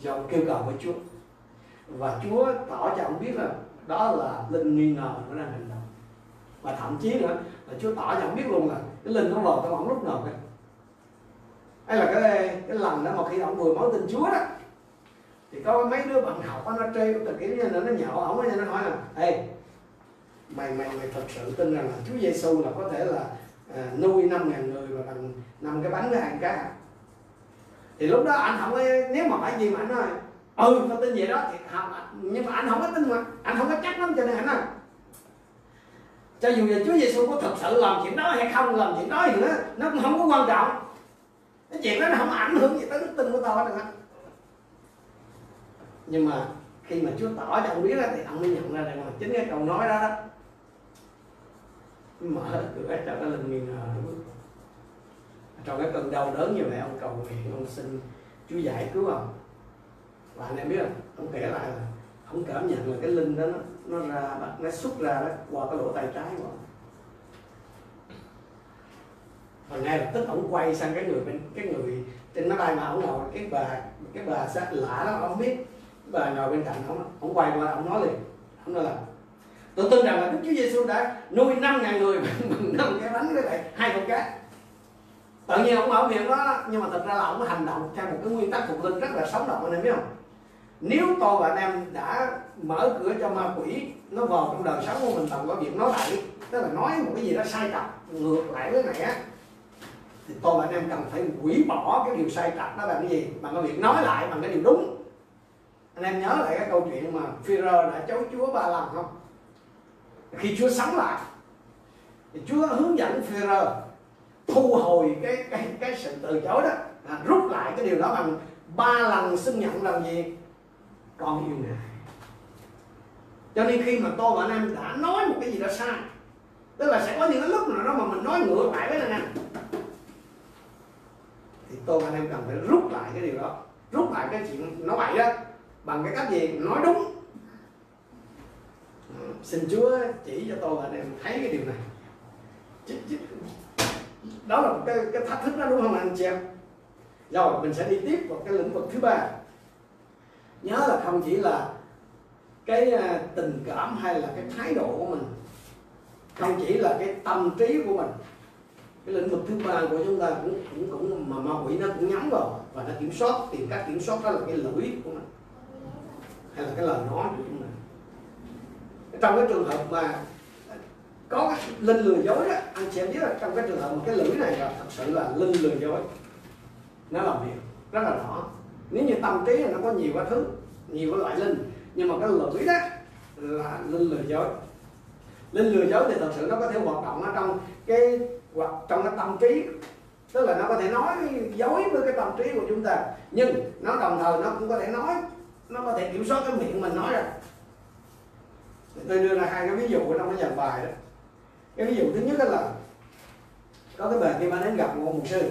do ông kêu cầu với Chúa. Và Chúa tỏ cho ông biết là đó là linh nghi ngờ nó đang hành động và thậm chí nữa là Chúa tỏ cho ông biết luôn là cái linh nó vào trong ông lúc nào cả. Hay là cái cái lần đó mà khi ông vừa mới tin Chúa đó thì có mấy đứa bạn học nó trêu từ kiểu như là nó nhạo ổng nó hỏi là ê mày mày mày thật sự tin rằng là Chúa Giêsu là có thể là à, nuôi năm ngàn người và bằng năm cái bánh với hai cá? Thì lúc đó anh không có nếu mà phải gì mà anh nói ừ tao tin vậy đó. Thì không nhưng mà anh không có tin mà anh không có chắc lắm cho nên anh nói. Cho dù là Chúa Giêsu có thật sự làm chuyện đó hay không làm chuyện đó gì nữa nó cũng không có quan trọng. Cái chuyện đó nó không ảnh hưởng gì tới đức tin của tao hết được nhưng mà khi mà Chúa tỏ cho ông biết đó, thì ông mới nhận ra rằng là chính cái câu nói đó đó mở cửa cho cái linh nghi ngờ trong cái cơn đau đớn như vậy ông cầu nguyện ông xin Chúa giải cứu ông. Và anh em biết không? Ông kể lại là ông cảm nhận là cái linh đó nó, nó ra nó xuất ra đó qua cái lỗ tay trái của ông. Và ngay lập tức ông quay sang cái người bên cái người trên máy bay mà ông ngồi cái bà cái bà sát lạ đó ông biết bà ngồi bên cạnh ông ông quay qua ông nói liền ông nói là tôi tin rằng là Đức Chúa Giêsu đã nuôi năm ngàn người bằng năm cái bánh với lại hai con cá tự nhiên ông mở miệng đó, nhưng mà thật ra là ông hành động theo một cái nguyên tắc thuộc linh rất là sống động, anh em biết không? Nếu tôi và anh em đã mở cửa cho ma quỷ, nó vào trong đời sống của mình bằng cái việc nói lại tức là nói một cái gì đó sai trật ngược lại với này á, thì tôi và anh em cần phải hủy bỏ cái điều sai trật đó bằng cái gì? Bằng cái việc nói lại, bằng cái điều đúng. Anh em nhớ lại cái câu chuyện mà Führer đã chối Chúa ba lần không? Khi Chúa sống lại, thì Chúa hướng dẫn Führer thu hồi cái cái cái sự từ chối đó à, rút lại cái điều đó bằng ba lần xưng nhận làm gì? Con yêu ngài. Cho nên khi mà tôi và anh em đã nói một cái gì đó sai tức là sẽ có những cái lúc nào đó mà mình nói ngược lại với anh em thì tôi và anh em cần phải rút lại cái điều đó rút lại cái chuyện nói bậy đó bằng cái cách gì? Nói đúng. Ừ, xin Chúa chỉ cho tôi và anh em thấy cái điều này. Chứ, chứ, đó là một cái, cái thách thức đó đúng không anh chị em? Rồi mình sẽ đi tiếp vào cái lĩnh vực thứ ba. Nhớ là không chỉ là cái à, tình cảm hay là cái thái độ của mình không chỉ là cái tâm trí của mình. Cái lĩnh vực thứ ba của chúng ta cũng cũng cũng mà ma quỷ nó cũng nhắm vào và nó kiểm soát tìm cách kiểm soát đó là cái lưỡi của mình hay là cái lời nói của chúng ta. Trong cái trường hợp mà có linh lừa dối đó. Anh chị em biết là trong cái trường hợp mà cái lưỡi này là thật sự là linh lừa dối. Nó làm việc rất là rõ. Nếu như tâm trí nó có nhiều cái thứ, nhiều cái loại linh, nhưng mà cái lưỡi đó là linh lừa dối. Linh lừa dối thì thật sự nó có thể hoạt động ở trong cái hoặc trong cái tâm trí. Tức là nó có thể nói dối với cái tâm trí của chúng ta, nhưng nó đồng thời nó cũng có thể nói, nó có thể kiểm soát cái miệng mình nói ra. Tôi đưa ra hai cái ví dụ trong cái dàn bài đó cái ví dụ thứ nhất là có cái bề kia mà đến gặp một mục sư.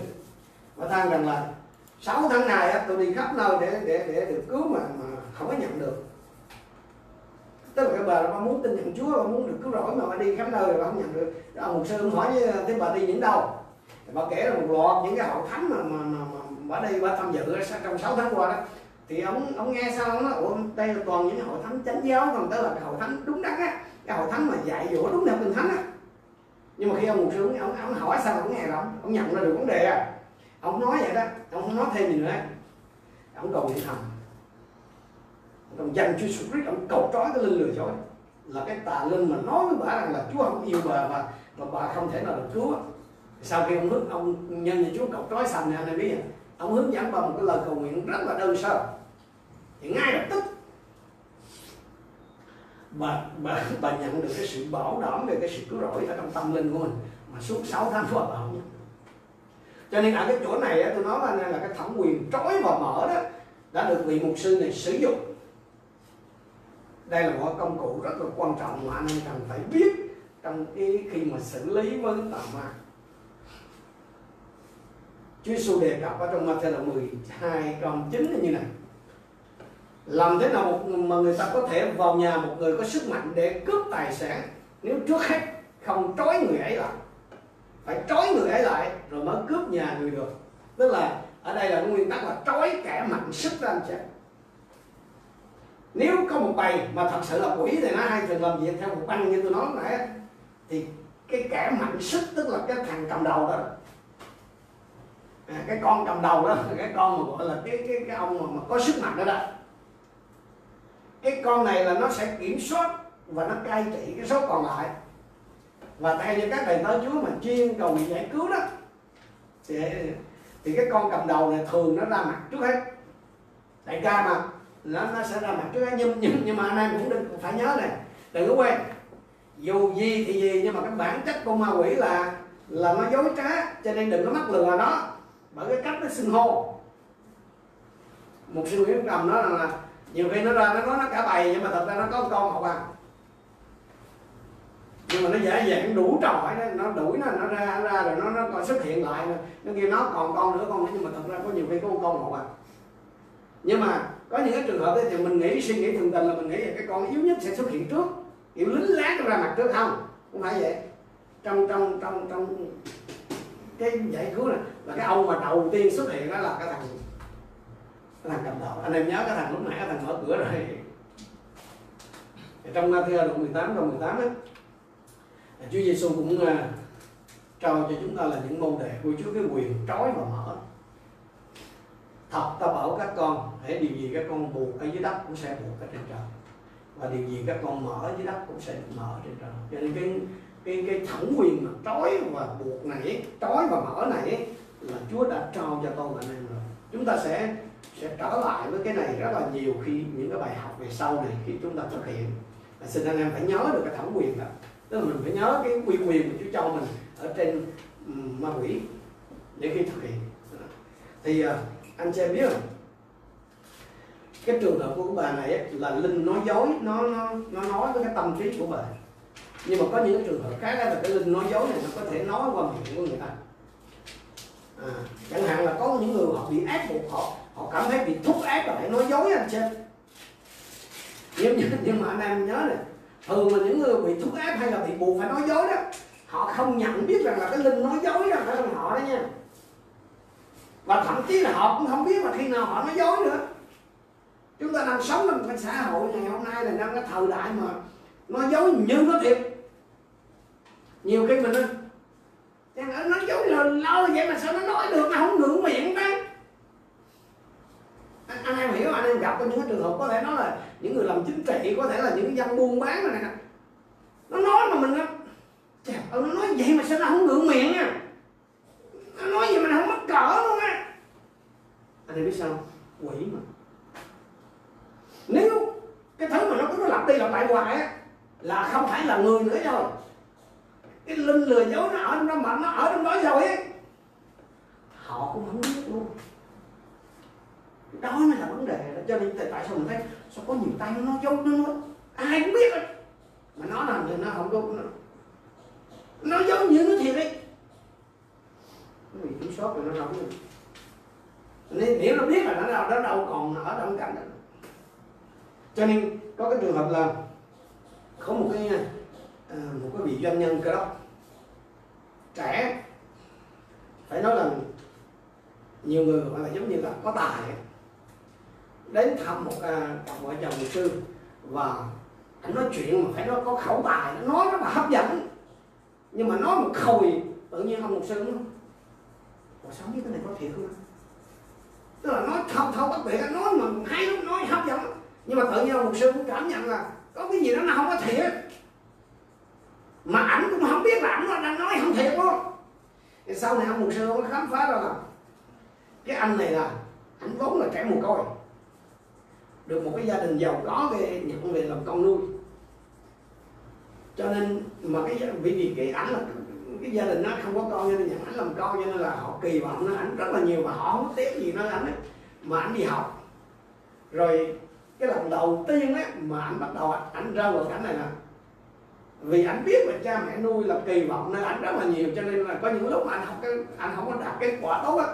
Và than rằng là 6 tháng này tôi đi khắp nơi để để để được cứu mà mà không có nhận được. Tức là cái bà nó muốn tin nhận Chúa muốn được cứu rỗi mà bà đi khắp nơi bà không nhận được. Đó, mục sư ông hỏi thế bà đi những đâu? Bà kể là một loạt những cái hội thánh mà mà mà, mà bà đi bà tham dự trong 6 tháng qua đó. Thì ông ông nghe sao ông nói ủa đây là toàn những hội thánh chánh giáo còn tới là cái hội thánh đúng đắn á. Cái hội thánh mà dạy dỗ đúng theo kinh thánh á nhưng mà khi ông mục sư ông, ông hỏi sao ông nghe rồi ông nhận ra được vấn đề à? Ông nói vậy đó. Ông không nói thêm gì nữa. Ông cầu nguyện thầm. Ông dành Chúa Jesus Christ ông cầu trói cái linh lừa dối. Là cái tà linh mà nói với bà rằng là Chúa không yêu bà và và bà không thể nào được cứu. Sau khi ông hướng ông nhân nhà Chúa cầu trói xong này anh biết không? Ông hướng dẫn bà một cái lời cầu nguyện rất là đơn sơ. Thì ngay lập tức bà, bà, bà nhận được cái sự bảo đảm về cái sự cứu rỗi ở trong tâm linh của mình mà suốt 6 tháng qua bà không nhận. Cho nên ở cái chỗ này tôi nói là, là cái thẩm quyền trói và mở đó đã được vị mục sư này sử dụng. Đây là một công cụ rất là quan trọng mà anh em cần phải biết trong cái khi mà xử lý với tà ma. Chúa Giêsu đề cập ở trong Matthew 12 câu 9 như này làm thế nào một mà người ta có thể vào nhà một người có sức mạnh để cướp tài sản? Nếu trước hết không trói người ấy lại phải trói người ấy lại rồi mới cướp nhà người được. Tức là ở đây là nguyên tắc là trói kẻ mạnh sức ra anh chị nếu có một bầy mà thật sự là quỷ thì nó hay thường làm việc theo một băng như tôi nói nãy thì cái kẻ mạnh sức tức là cái thằng cầm đầu đó. À, cái con cầm đầu đó cái con mà gọi là cái cái cái ông mà, mà có sức mạnh đó đó cái con này là nó sẽ kiểm soát và nó cai trị cái số còn lại. Và theo như các thầy tới Chúa mà chuyên cầu nguyện giải cứu đó thì, thì cái con cầm đầu này thường nó ra mặt trước hết. Đại ca mà nó nó sẽ ra mặt trước hết. Nhưng nhưng nhưng mà anh em cũng đừng phải nhớ này đừng có quên. Dù gì thì gì nhưng mà cái bản chất con ma quỷ là là nó dối trá cho nên đừng có mắc lừa nó. Bởi cái cách nó xưng hô. Một sư nguyễn cầm nó là nhiều khi nó ra nó nói nó cả bày nhưng mà thật ra nó có con học à nhưng mà nó dễ dàng đủ trò nó, nó đuổi nó nó ra ra rồi nó nó còn xuất hiện lại nó kêu nó còn con nữa con nữa nhưng mà thật ra có nhiều khi có con một à nhưng mà có những cái trường hợp ấy thì mình nghĩ suy nghĩ thường tình là mình nghĩ là cái con yếu nhất sẽ xuất hiện trước. Kiểu lính lát ra mặt trước không? Không phải vậy. Trong trong trong trong cái giải cứu này là cái ông mà đầu tiên xuất hiện đó là cái thằng thằng cầm đầu. Anh em nhớ cái thằng lúc nãy cái thằng mở cửa rồi. Trong Matthew đoạn 18 câu 18 á Chúa Giêsu cũng à, uh, trao cho chúng ta là những môn đề của Chúa cái quyền trói và mở. Thật ta bảo các con hãy điều gì các con buộc ở dưới đất cũng sẽ buộc ở trên trời. Và điều gì các con mở dưới đất cũng sẽ mở trên trời. Cho nên cái cái cái thẩm quyền mà trói và buộc này trói và mở này là Chúa đã trao cho con và anh em rồi. Chúng ta sẽ sẽ trở lại với cái này rất là nhiều khi những cái bài học về sau này khi chúng ta thực hiện. Là xin anh em phải nhớ được cái thẩm quyền đó. Tức là mình phải nhớ cái quy quyền của Chúa cho mình ở trên ma quỷ để khi thực hiện. Thì ờ, anh chị em biết không? Cái trường hợp của bà này là linh nói dối nó nó nó nói với cái tâm trí của bà. Nhưng mà có những cái trường hợp khác là cái linh nói dối này nó có thể nói qua miệng của người ta. À, chẳng hạn là có những người họ bị ép buộc họ họ cảm thấy bị thúc ép là phải nói dối anh chị nhưng, nhưng mà anh em nhớ này thường là những người bị thúc ép hay là bị buộc phải nói dối đó họ không nhận biết rằng là cái linh nói dối đó ở trong họ đó nha. Và thậm chí là họ cũng không biết là khi nào họ nói dối nữa. Chúng ta đang sống trong cái xã hội ngày hôm nay là đang cái thời đại mà nói dối như có thiệt. Nhiều khi mình nói nói dối là lâu vậy mà sao nó nói được nó không ngượng miệng ta anh, anh em hiểu anh em gặp có những cái trường hợp có thể nói là những người làm chính trị, có thể là những dân buôn bán này nè. Nó nói mà mình chà ừ, nó nói vậy mà sao nó không ngượng miệng nha? Nó nói vậy mà nó không mắc cỡ luôn á. Anh em biết sao quỷ mà. Nếu cái thứ mà nó cứ lặp đi lặp lại hoài á, là không phải là người nữa rồi cái linh lừa dối nó ở trong đó mà nó ở trong đó rồi ấy họ cũng không biết đó mới là vấn đề đó. cho nên tại sao mình thấy sao có nhiều tay nó giấu nó, nói ai cũng biết rồi mà nó làm thì nó không đúng nó, nó giống như nó thiệt đấy, nó bị kiểm soát rồi nó không nên nếu nó biết là nó đâu nó đâu còn ở trong cảnh đó cho nên có cái trường hợp là có một cái à, một cái vị doanh nhân cơ đốc trẻ phải nói là nhiều người gọi là giống như là có tài đến thăm một à, cặp vợ chồng luật sư và anh nói chuyện mà phải nói có khẩu tài nó nói rất là hấp dẫn. Nhưng mà nói một khồi, tự nhiên ông luật sư nó Ủa, sao biết cái này có thiệt không? Tức là nói thâu thâu bất biệt, nói mà hay lắm, nói hấp dẫn nhưng mà tự nhiên ông luật sư cũng cảm nhận là có cái gì đó nó không có thiệt. Mà ảnh cũng không biết là ảnh đang nói không thiệt luôn thì sau này ông luật sư mới khám phá ra là cái anh này là, ảnh vốn là trẻ mồ côi được một cái gia đình giàu có về nhận về làm con nuôi. Cho nên mà cái vì vì cái ảnh là cái gia đình nó không có con cho nên nhận ảnh làm con cho nên là họ kỳ vọng nó ảnh rất là nhiều mà họ không tiếc gì nó ảnh ấy. Mà ảnh đi học. Rồi cái lần đầu tiên á, mà ảnh bắt đầu ảnh ra hoàn cảnh này là vì ảnh biết là cha mẹ nuôi là kỳ vọng nên ảnh rất là nhiều cho nên là có những lúc mà anh học cái anh không có đạt kết quả tốt á,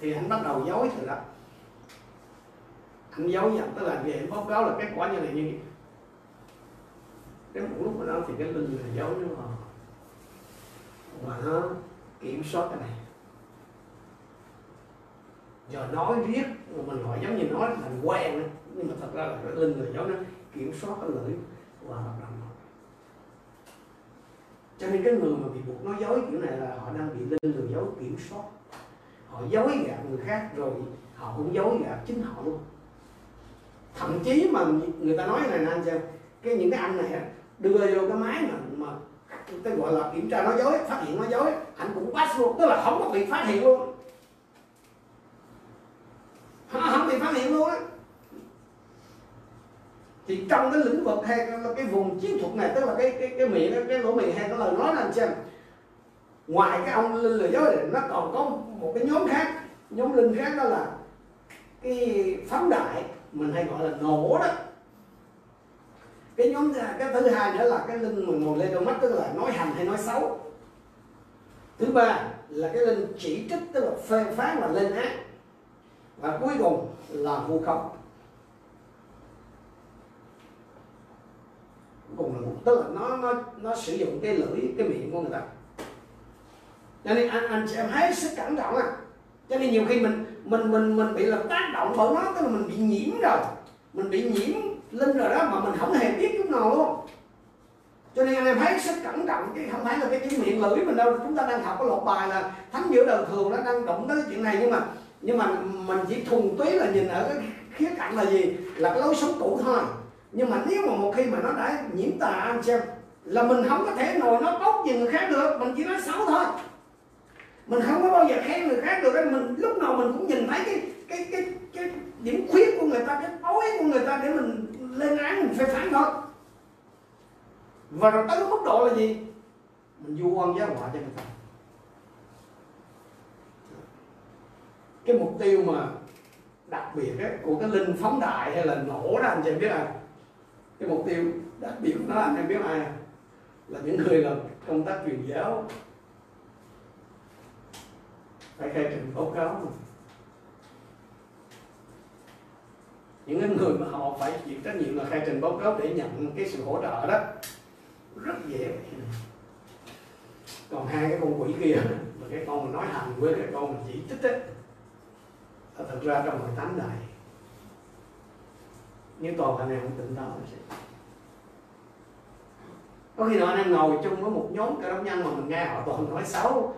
thì anh bắt đầu dối thì đó anh giấu nhận tức là về anh báo cáo là kết quả như này như vậy. Cái một lúc mà nó thì cái linh là giấu đúng không à. mà nó kiểm soát cái này. Giờ nói viết mình gọi giống như nói thành quen ấy. nhưng mà thật ra là cái linh là giấu nó, kiểm soát cái lưỡi và hoạt động. Cho nên cái người mà bị buộc nói dối kiểu này là họ đang bị linh lừa dối kiểm soát. Họ dối gạt người khác rồi họ cũng dối gạt chính họ luôn thậm chí mà người ta nói này nè anh xem cái những cái anh này đưa vô cái máy mà mà cái gọi là kiểm tra nói dối phát hiện nói dối anh cũng pass luôn tức là không có bị phát hiện luôn. Không bị phát hiện luôn á. Thì trong cái lĩnh vực hay cái vùng chiến thuật này tức là cái cái cái miệng cái, cái lỗ miệng hay cái lời nói là anh xem ngoài cái ông linh lừa dối này nó còn có một cái nhóm khác nhóm linh khác đó là cái phóng đại mình hay gọi là nổ đó. Cái nhóm cái thứ hai nữa là cái linh mình ngồi lên đôi mắt, tức là nói hành hay nói xấu. Thứ ba là cái linh chỉ trích, tức là phê phán và lên án. Và cuối cùng là vu khống. Cùng là một tức là nó nó nó sử dụng cái lưỡi, cái miệng của người ta. Cho nên anh anh chị em hết sức cẩn trọng à. Cho nên nhiều khi mình mình mình mình bị làm tác động bởi nó, tức là mình bị nhiễm rồi. Mình bị nhiễm linh rồi đó, mà mình không hề biết chút nào luôn. Cho nên anh em thấy sức cẩn trọng chứ không phải là cái chuyện miệng lưỡi mình đâu. Chúng ta đang học cái lột bài là thánh giữa đời thường nó đang động tới cái chuyện này. Nhưng mà nhưng mà mình chỉ thuần túy là nhìn ở cái khía cạnh là gì? Là cái lối sống cũ thôi. Nhưng mà nếu mà một khi mà nó đã nhiễm tà anh xem là mình không có thể ngồi nó tốt gì người khác được. Mình chỉ nói xấu thôi mình không có bao giờ khen người khác được mình lúc nào mình cũng nhìn thấy cái cái cái cái điểm khuyết của người ta cái tối của người ta để mình lên án mình phê phán thôi. Và rồi tới mức độ là gì? Mình du oan giá họa cho người ta. Cái mục tiêu mà đặc biệt ấy, của cái linh phóng đại hay là nổ đó anh chị biết à cái mục tiêu đặc biệt của nó anh em biết ai là những người làm công tác truyền giáo phải khai trình báo cáo mà. những người mà họ phải chịu trách nhiệm là khai trình báo cáo để nhận cái sự hỗ trợ đó. Rất dễ. Còn hai cái con quỷ kia mà cái con mà nói hành với cái con mà chỉ trích ấy thật ra trong hội thánh này nếu toàn anh em không tỉnh táo sẽ. Có khi nào anh em ngồi chung với một nhóm cơ đốc nhân mà mình nghe họ toàn nói xấu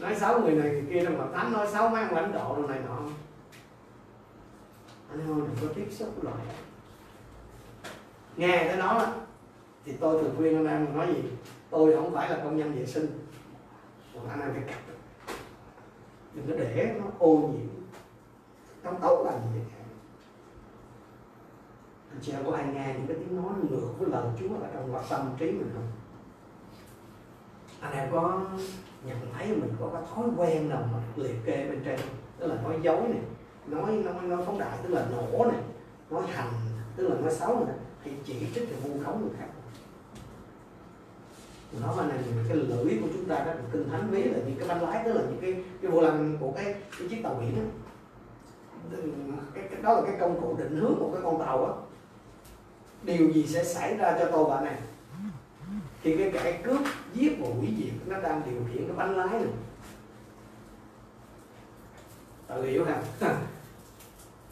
nói xấu người này người kia trong hội thánh nói xấu mấy ông lãnh đạo đồ này nọ. Anh em đừng có tiếp xúc loại nghe cái đó thì tôi thường khuyên anh em nói gì? Tôi không phải là công nhân vệ sinh. Còn anh em phải cặp đừng có để nó ô nhiễm. Trong tốt là gì vậy? Chị em có ai nghe những cái tiếng nói ngược với lời Chúa ở trong tâm trí mình không? Anh em có nhận thấy mình có cái thói quen nào mà liệt kê bên trên tức là nói dối này nói nói nói phóng đại tức là nổ này nói hành tức là nói xấu này hay chỉ trích thì vu khống người khác? Nó mà này cái lưỡi của chúng ta đó kinh thánh ví là những cái bánh lái tức là những cái cái vô lăng của cái cái chiếc tàu biển đó. Cái, cái đó là cái công cụ định hướng của cái con tàu á. Điều gì sẽ xảy ra cho tôi bạn này thì cái kẻ cướp giết và hủy diệt nó đang điều khiển cái bánh lái này tự hiểu hả?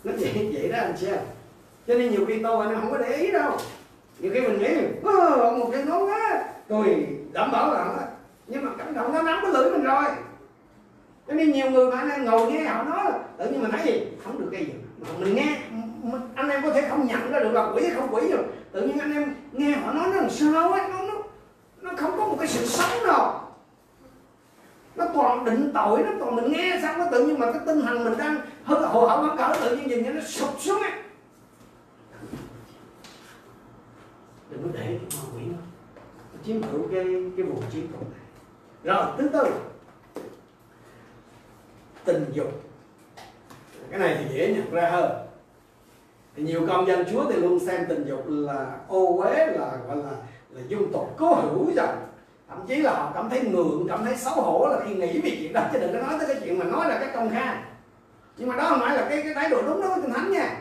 Nó vậy vậy đó anh xem cho nên nhiều khi tôi anh không có để ý đâu. Nhiều khi mình nghĩ ông một cái nói quá. Tôi đảm bảo là nhưng mà cảm động nó nắm cái lưỡi mình rồi. Cho nên nhiều người mà anh em ngồi nghe họ nói tự nhiên mình thấy gì? Không được cái gì. Mà mình nghe anh em có thể không nhận ra được là quỷ hay không quỷ rồi. Tự nhiên anh em nghe họ nói nó làm sao á? Nó, nó không có một cái sự sống nào nó toàn định tội, nó toàn mình nghe xong nó tự nhiên mà cái tinh thần mình đang hơi hồ hởi nó cỡ tự nhiên nhìn nó sụp xuống ấy đừng có để cho ma quỷ nó chiếm hữu cái cái vùng chiến thuật này. Rồi, thứ tư. Tình dục. Cái này thì dễ nhận ra hơn. Thì nhiều công dân chúa thì luôn xem tình dục là ô uế, là gọi là là dung tục cố hữu rồi thậm chí là họ cảm thấy ngượng cảm thấy xấu hổ là khi nghĩ về chuyện đó. Chứ đừng có nói tới cái chuyện mà nói là cái công khai. Nhưng mà đó không phải là cái cái thái độ đúng đó của kinh thánh nha.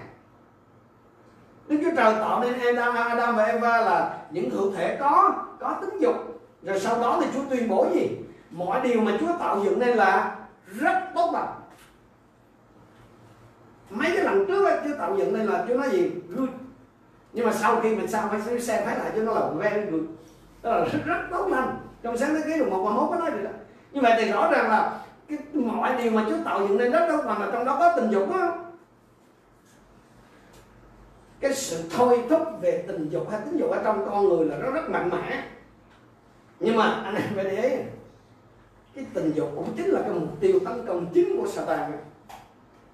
Đức Chúa Trời tạo nên Adam, Adam và Eva là những hữu thể có có tính dục. Rồi sau đó thì Chúa tuyên bố gì? Mọi điều mà Chúa tạo dựng nên là rất tốt lành. Mấy cái lần trước ấy, Chúa tạo dựng nên là Chúa nói gì? Good nhưng mà sau khi mình sao phải xem thấy lại cho nó là very good. Đó là rất rất tốt lành. Trong sáng thế ký đồng một và mốt có nói được đó. Như vậy thì rõ ràng là cái mọi điều mà Chúa tạo dựng nên rất tốt lành mà trong đó có tình dục đó cái sự thôi thúc về tình dục hay tính dục ở trong con người là nó rất mạnh mẽ. Nhưng mà anh em phải để ý, cái tình dục cũng chính là cái mục tiêu tấn công chính của Satan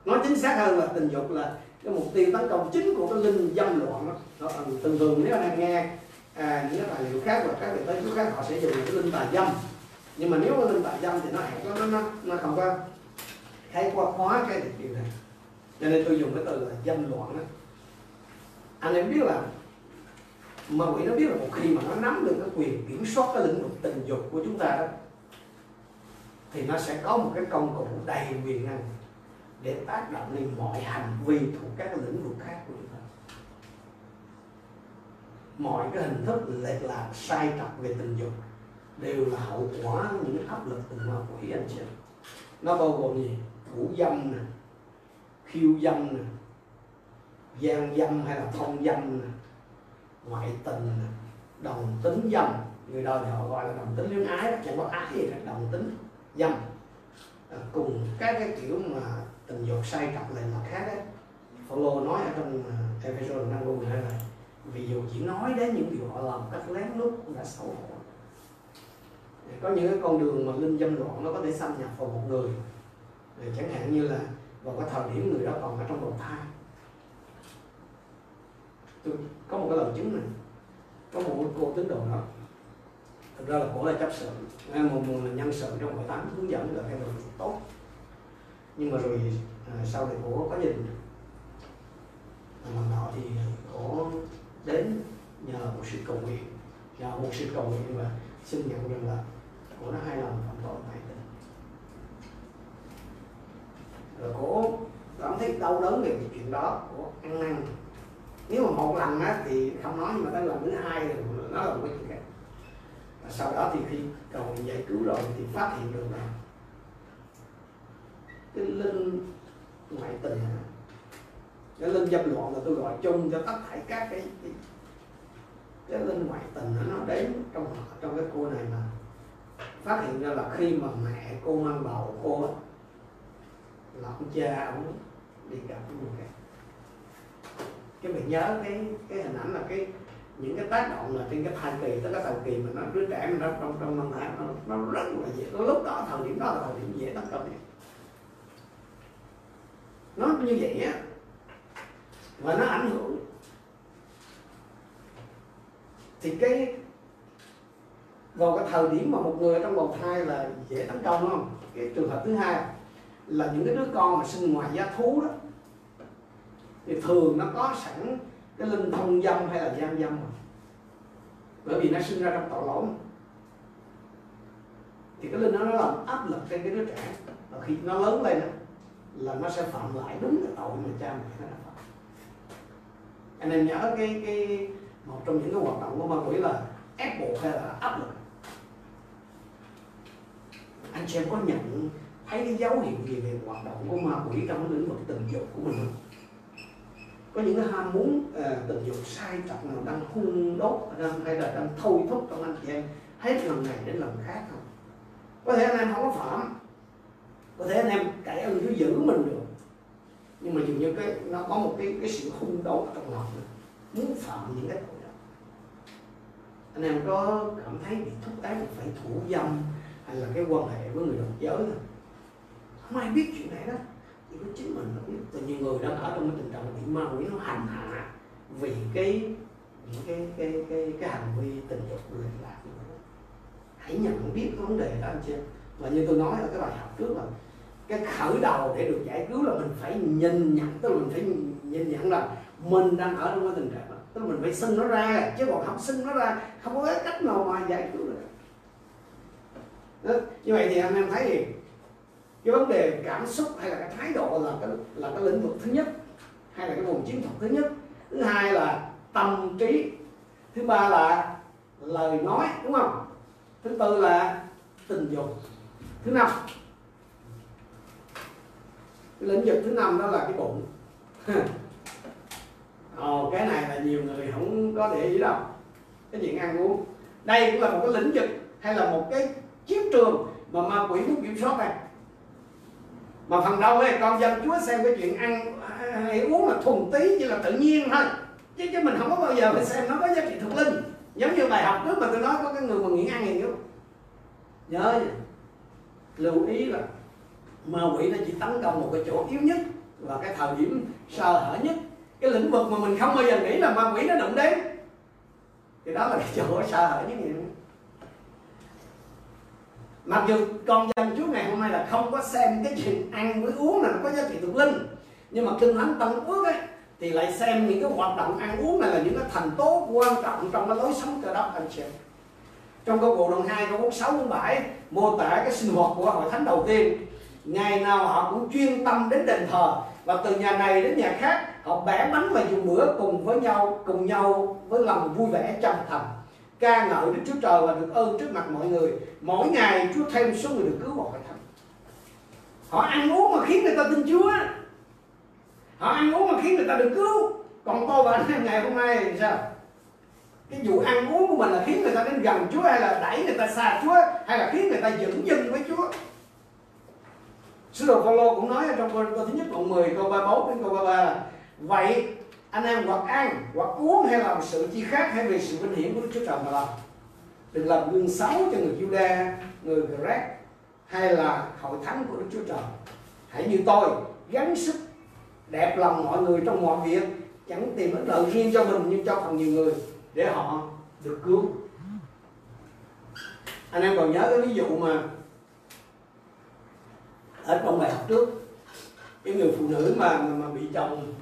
nói chính xác hơn là tình dục là cái mục tiêu tấn công chính của cái linh dâm loạn đó, đó thường thường nếu anh em nghe à, những cái tài liệu khác hoặc các vị tới chú khác họ sẽ dùng cái linh tà dâm. Nhưng mà nếu cái linh tà dâm thì nó hẹp nó nó nó không có khai qua hóa cái điều này. Cho nên tôi dùng cái từ là dâm loạn đó. Anh em biết là mà quỷ nó biết là một khi mà nó nắm được cái quyền kiểm soát cái lĩnh vực tình dục của chúng ta đó thì nó sẽ có một cái công cụ đầy quyền năng để tác động lên mọi hành vi thuộc các lĩnh vực khác của chúng ta. Mọi cái hình thức lệch lạc sai trật về tình dục đều là hậu quả những áp lực từ ma quỷ anh chị nó bao gồm gì? Thủ dâm nè khiêu dâm nè gian dâm hay là thông dâm nè ngoại tình nè đồng tính dâm. Người đời thì họ gọi là đồng tính luyến ái chẳng có ái gì cả đồng tính dâm. À, cùng các cái kiểu mà tình dục sai cặp này mà khác đấy Phaolô nói ở trong ờ, uh, Ephesos năm câu 12 này vì dù chỉ nói đến những điều họ làm cách lén lút cũng đã xấu hổ. Có những cái con đường mà linh dâm loạn nó có thể xâm nhập vào một người. Chẳng hạn như là vào cái thời điểm người đó còn ở trong bào thai. Tôi có một cái lời chứng này. Có một cô tín đồ đó. Thực ra là cổ là chấp sự. Một nguồn là nhân sự trong hội thánh hướng dẫn là em được tốt nhưng mà rồi à, sau này cổ có gia đình lần nọ thì cổ đến nhờ một sự cầu nguyện. Nhờ một sự cầu nguyện và xin nhận rằng là cổ đã hai lần phạm tội ngoại tình rồi cổ cảm thấy đau đớn về cái chuyện đó cổ ăn năn. Nếu mà một lần á thì không nói nhưng mà tới lần thứ hai thì nó là một cái chuyện khác. Và sau đó thì khi cầu nguyện giải cứu rồi thì phát hiện được là cái linh ngoại tình cái linh dâm loạn là tôi gọi chung cho tất cả các cái cái, cái linh ngoại tình nó đến trong trong cái cô này mà phát hiện ra là khi mà mẹ cô mang bầu cô là ông cha ông đi gặp cái người cái mình nhớ cái cái hình ảnh là cái những cái tác động là trên cái thai kỳ tới cái thời kỳ mà nó đứa trẻ nó trong trong năm tháng nó, nó rất là dễ. Lúc đó thời điểm đó là thời điểm dễ tấn công này nó như vậy á và nó ảnh hưởng. Thì cái vào cái thời điểm mà một người ở trong bào thai là dễ tấn công đúng không? Cái trường hợp thứ hai là những cái đứa con mà sinh ngoài giá thú đó thì thường nó có sẵn cái linh thông dâm hay là gian dâm mà. bởi vì nó sinh ra trong tội lỗi. Thì cái linh nó làm áp lực trên cái đứa trẻ. Và khi nó lớn lên đó, là nó sẽ phạm lại đúng cái tội mà cha mẹ nó đã phạm. Anh em nhớ cái cái một trong những cái hoạt động của ma quỷ là ép buộc hay là áp lực. Anh xem em có nhận thấy cái dấu hiệu gì về hoạt động của ma quỷ trong cái lĩnh vực tình dục của mình không? Có những cái ham muốn uh, tình dục sai trật nào đang hung đốt đang hay là đang thôi thúc trong anh chị em hết lần này đến lần khác không? Có thể anh em không có phạm có thể anh em cải ơn Chúa giữ mình được. Nhưng mà dường như cái, nó có một cái cái sự hung đấu trong lòng. Muốn phạm những cái tội đó. Anh em có cảm thấy bị thúc ép phải thủ dâm, hay là cái quan hệ với người đồng giới không? Không ai biết chuyện này đó. Chỉ có chính mình nó biết. Từ nhiều người đang ở trong cái tình trạng bị ma quỷ, nó hành hạ vì cái, những cái cái cái cái hành vi tình dục lệch lạc vậy hãy nhận biết cái vấn đề đó, anh chị em. Và như tôi nói ở cái bài học trước là cái khởi đầu để được giải cứu là mình phải nhìn nhận, tức là mình phải nhìn nhận là mình đang ở trong cái tình trạng đó. Tức là mình phải sinh nó ra, chứ còn không sinh nó ra, không có cách nào mà giải cứu được. Đó. như vậy thì anh em thấy gì? Cái vấn đề cảm xúc hay là cái thái độ là cái là cái lĩnh vực thứ nhất, hay là cái vùng chiến thuật thứ nhất. Thứ hai là tâm trí. Thứ ba là lời nói, đúng không? Thứ tư là tình dục. Thứ năm cái lĩnh vực thứ năm đó là cái bụng. Ồ, ờ, cái này là nhiều người không có để ý đâu. Cái chuyện ăn uống. Đây cũng là một cái lĩnh vực hay là một cái chiến trường mà ma quỷ muốn kiểm soát này mà phần đầu ấy con dân chúa xem cái chuyện ăn hay uống là thuần tí chỉ là tự nhiên thôi. Chứ chứ mình không có bao giờ phải xem nó có giá trị thực linh. Giống như bài học trước mà tôi nói có cái người mà nghiện ăn gì nhớ lưu ý là ma quỷ nó chỉ tấn công một cái chỗ yếu nhất và cái thời điểm sơ hở nhất. Cái lĩnh vực mà mình không bao giờ nghĩ là ma quỷ nó đụng đến. Thì đó là cái chỗ sơ hở nhất vậy mặc dù con dân Chúa ngày hôm nay là không có xem cái chuyện ăn với uống là nó có giá trị thực linh. Nhưng mà kinh thánh tân ước ấy thì lại xem những cái hoạt động ăn uống này là những cái thành tố quan trọng trong cái lối sống cơ đốc anh chị trong câu bộ đoạn 2 câu 46 47 mô tả cái sinh hoạt của hội thánh đầu tiên ngày nào họ cũng chuyên tâm đến đền thờ. Và từ nhà này đến nhà khác, họ bẻ bánh và dùng bữa cùng với nhau, cùng nhau với lòng vui vẻ chân thành. Ca ngợi Đức Chúa Trời và được ơn trước mặt mọi người. Mỗi ngày Chúa thêm số người được cứu gọi hội họ ăn uống mà khiến người ta tin Chúa. Họ ăn uống mà khiến người ta được cứu. Còn tôi và anh em ngày hôm nay thì sao? Cái vụ ăn uống của mình là khiến người ta đến gần Chúa hay là đẩy người ta xa Chúa hay là khiến người ta dững dưng với Chúa? Sứ đồ Phaolô cũng nói trong câu, thứ nhất đoạn 10 câu 31 đến câu 33 là vậy anh em hoặc ăn hoặc uống hay làm sự chi khác hay vì sự vinh hiển của Đức Chúa Trời mà làm. Đừng làm gương xấu cho người Juda người Greg hay là hội thánh của Đức Chúa Trời. Hãy như tôi gắng sức đẹp lòng mọi người trong mọi việc chẳng tìm ích lợi riêng cho mình nhưng cho phần nhiều người để họ được cứu. Anh em còn nhớ cái ví dụ mà ở trong bài học trước. Cái người phụ nữ mà mà bị chồng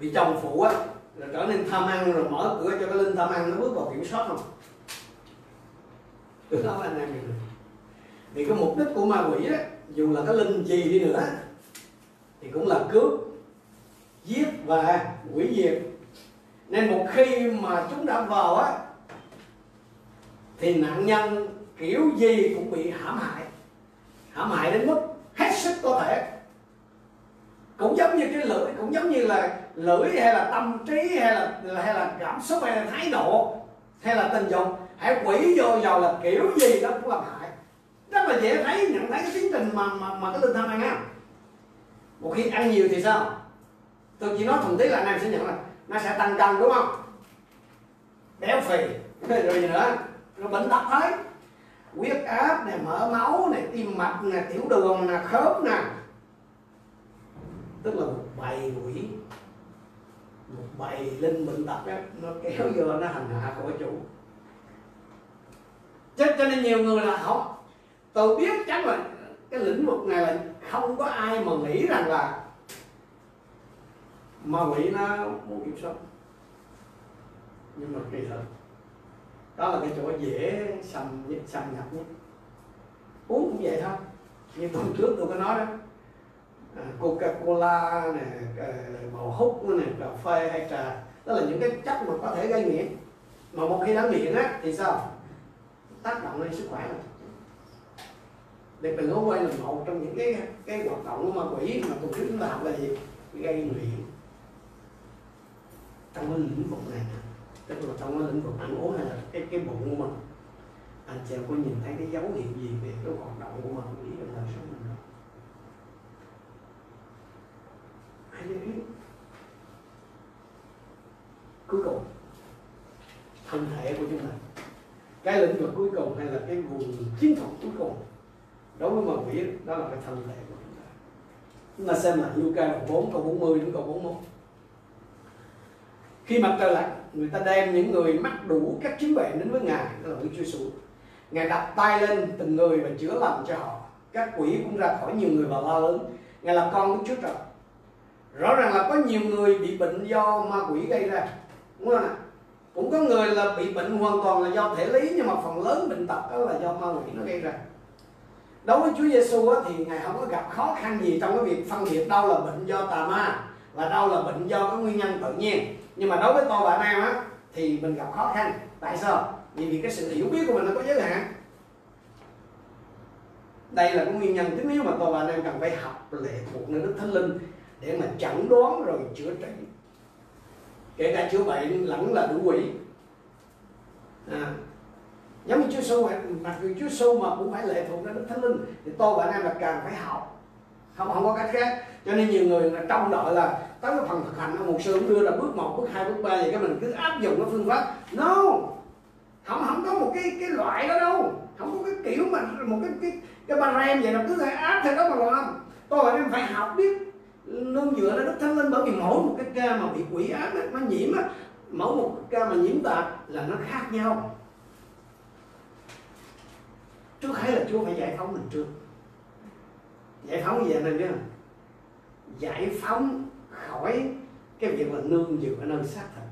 bị chồng phụ á rồi trở nên tham ăn rồi mở cửa cho cái linh tham ăn nó bước vào kiểm soát không? Từ đó anh em mình. Thì cái mục đích của ma quỷ á, dù là cái linh gì đi nữa, thì cũng là cướp, giết và hủy diệt. Nên một khi mà chúng đã vào á, thì nạn nhân kiểu gì cũng bị hãm hại hãm hại đến mức hết sức có thể. Cũng giống như cái lưỡi, cũng giống như là lưỡi hay là tâm trí hay là hay là cảm xúc hay là thái độ hay là tình dục. Hãy quỷ vô vào là kiểu gì đó cũng làm hại. Rất là dễ thấy, nhận thấy cái tiến trình mà mà mà cái linh tham ăn á. Một khi ăn nhiều thì sao? Tôi chỉ nói thuần tí là anh em sẽ nhận là nó sẽ tăng cân, đúng không? Béo phì, rồi gì nữa? Nó bệnh tật thấy huyết áp này mỡ máu này tim mạch này tiểu đường này khớp nè tức là một bầy quỷ. Một bầy linh bệnh tật á nó kéo vô nó hành hạ của chủ. Cho, cho nên nhiều người là không. Tôi biết chắc là cái lĩnh vực này là không có ai mà nghĩ rằng là ma quỷ nó muốn kiểm soát. Nhưng mà kỳ thật đó là cái chỗ dễ xâm xâm nhập nhất. Uống cũng vậy thôi như tuần trước tôi có nói đó. À, Coca cola nè à, bầu hút nè cà phê hay trà đó là những cái chất mà có thể gây nghiện. Mà một khi đã nghiện á thì sao? Tác động lên sức khỏe rồi để đừng có quay là một trong những cái cái hoạt động của ma quỷ mà tuần trước chúng ta học là gì? Gây nghiện. Trong cái lĩnh vực này nè tức là trong cái lĩnh vực ăn uống hay là cái cái bụng của mình. Anh chị có nhìn thấy cái dấu hiệu gì về cái hoạt động của mình quỷ trong đời sống mình không? Ai biết cuối cùng, thân thể của chúng ta. Cái lĩnh vực cuối cùng hay là cái vùng chiến thuật cuối cùng đối với ma vĩ đó là cái thân thể của chúng ta. Chúng ta xem là Luca đoạn 4 câu 40 đến câu 41 khi mặt trời lặn người ta đem những người mắc đủ các chứng bệnh đến với ngài đó là Đức Chúa Giêsu. Ngài đặt tay lên từng người và chữa lành cho họ. Các quỷ cũng ra khỏi nhiều người và la lớn. Ngài là con của Chúa Trời. Rõ ràng là có nhiều người bị bệnh do ma quỷ gây ra. Đúng không ạ? Cũng có người là bị bệnh hoàn toàn là do thể lý, nhưng mà phần lớn bệnh tật đó là do ma quỷ nó gây ra. Đối với Chúa Giêsu thì ngài không có gặp khó khăn gì trong cái việc phân biệt đâu là bệnh do tà ma và đâu là bệnh do cái nguyên nhân tự nhiên nhưng mà đối với tôi bạn em á thì mình gặp khó khăn. Tại sao? Vì vì cái sự hiểu biết của mình nó có giới hạn. Đây là cái nguyên nhân thứ nếu mà tôi bạn em cần phải học lệ thuộc nơi đức thánh linh để mà chẩn đoán rồi chữa trị. Kể cả chữa bệnh lẫn là đủ quỷ. À, giống như Chúa Giêsu mặc dù Chúa Giêsu mà cũng phải lệ thuộc đến Đức Thánh Linh thì tôi và anh em là càng phải học. Không không có cách khác. Cho nên nhiều người là trong đợi là tới cái phần thực hành một sư cũng đưa là bước một, bước hai, bước ba vậy cái mình cứ áp dụng cái phương pháp. No! Không không có một cái cái loại đó đâu. Không có cái kiểu mà một cái cái cái barem vậy là cứ phải áp theo đó mà làm. Tôi và em phải học biết nương dựa lên đức thánh linh, bởi vì mỗi một cái ca mà bị quỷ ám nó nhiễm á, mỗi một ca mà nhiễm tà là nó khác nhau. Trước hết là chúa phải giải phóng mình trước. Giải phóng gì anh biết không giải phóng khỏi cái việc là nương dựa nơi xác thịt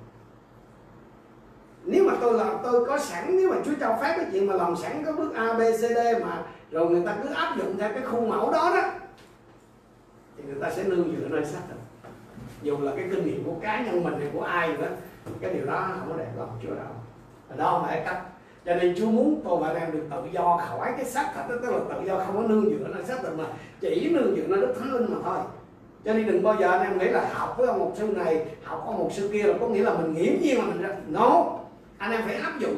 nếu mà tôi làm tôi có sẵn nếu mà Chúa cho phép cái chuyện mà làm sẵn có bước A B C D mà rồi người ta cứ áp dụng theo cái khuôn mẫu đó đó thì người ta sẽ nương dựa nơi xác thịt dù là cái kinh nghiệm của cá nhân mình hay của ai nữa cái điều đó không có đẹp lòng Chúa đâu. Và đó không phải cách. Cho nên Chúa muốn tôi và em được tự do khỏi cái xác thịt đó, tức là tự do không có nương dựa nơi xác thịt mà chỉ nương dựa nơi Đức Thánh Linh mà thôi cho nên đừng bao giờ anh em nghĩ là học với ông một sư này, học ông một sư kia là có nghĩa là mình nghiễm nhiên là mình ra no. Anh em phải áp dụng.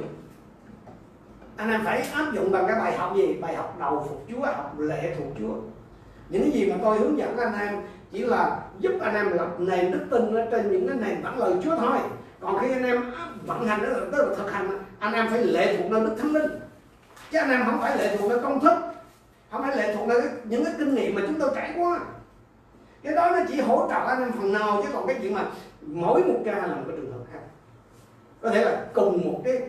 Anh em phải áp dụng bằng cái bài học gì? Bài học đầu phục chúa học lệ thuộc chúa. Những cái gì mà tôi hướng dẫn anh em chỉ là giúp anh em lập nền đức tin ở trên những cái nền tảng lời chúa thôi. Còn khi anh em vận hành đó là tức là thực hành, anh em phải lệ thuộc nơi đức thánh linh. Chứ anh em không phải lệ thuộc nơi công thức, không phải lệ thuộc nơi những cái kinh nghiệm mà chúng tôi trải qua cái đó nó chỉ hỗ trợ anh em phần nào chứ còn cái chuyện mà mỗi một ca là một cái trường hợp khác. Có thể là cùng một cái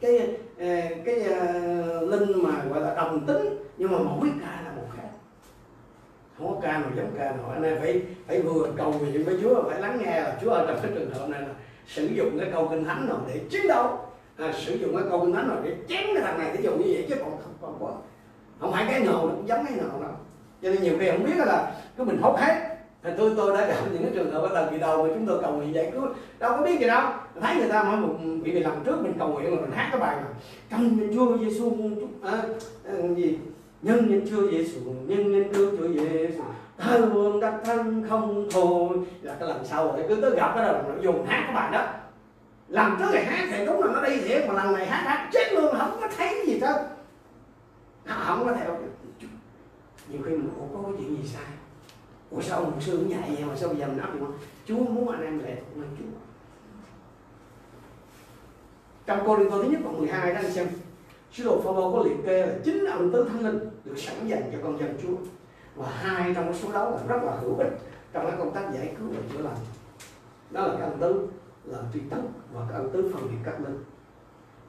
cái ờ, cái, cái uh, linh mà gọi là đồng tính nhưng mà mỗi ca là một khác. Không có ca nào giống ca nào. Anh em phải phải vừa cầu nguyện với Chúa phải lắng nghe là Chúa ở trong cái trường hợp này là sử dụng cái câu kinh thánh nào để chiến đấu. À, sử dụng cái câu kinh thánh nào để chém cái thằng này ví dụ như vậy chứ còn không còn có không phải cái nào nó cũng giống cái nào đâu cho nên nhiều khi không biết là cứ mình hốt hết thì tôi tôi đã gặp những cái trường hợp bắt đầu kỳ đầu mà chúng tôi cầu nguyện giải cứu đâu có biết gì đâu. Thấy người ta mỗi một bị bị làm trước mình cầu nguyện mà mình hát cái bài mà trong nhân Chúa Giêsu à, à, gì? Nhân nhân Chúa Giêsu nhân nhân Chúa Chúa Giêsu thơ vương đắc thân không thôi. Là cái lần sau rồi cứ tới gặp cái đầu nó dùng hát cái bài đó. Lần trước thì hát thì đúng là nó đi thiệt mà lần này hát hát chết luôn không có thấy gì hết. Không có theo nhiều khi mình cũng có cái chuyện gì sai. Ủa sao ông sư cũng dạy vậy mà sao bây giờ mình áp dụng? Chúa muốn anh em lệ thuộc lên chúa. Trong cô liên tô thứ nhất đoạn 12 đó anh xem. Sứ đồ Phaolô có liệt kê là chính ông tứ thánh linh được sẵn dành cho con dân Chúa. Và hai trong số đó là rất là hữu ích trong cái công tác giải cứu và chữa lành. Đó là cái ân tứ, là tri tấn và cái ân tứ phân biệt các linh.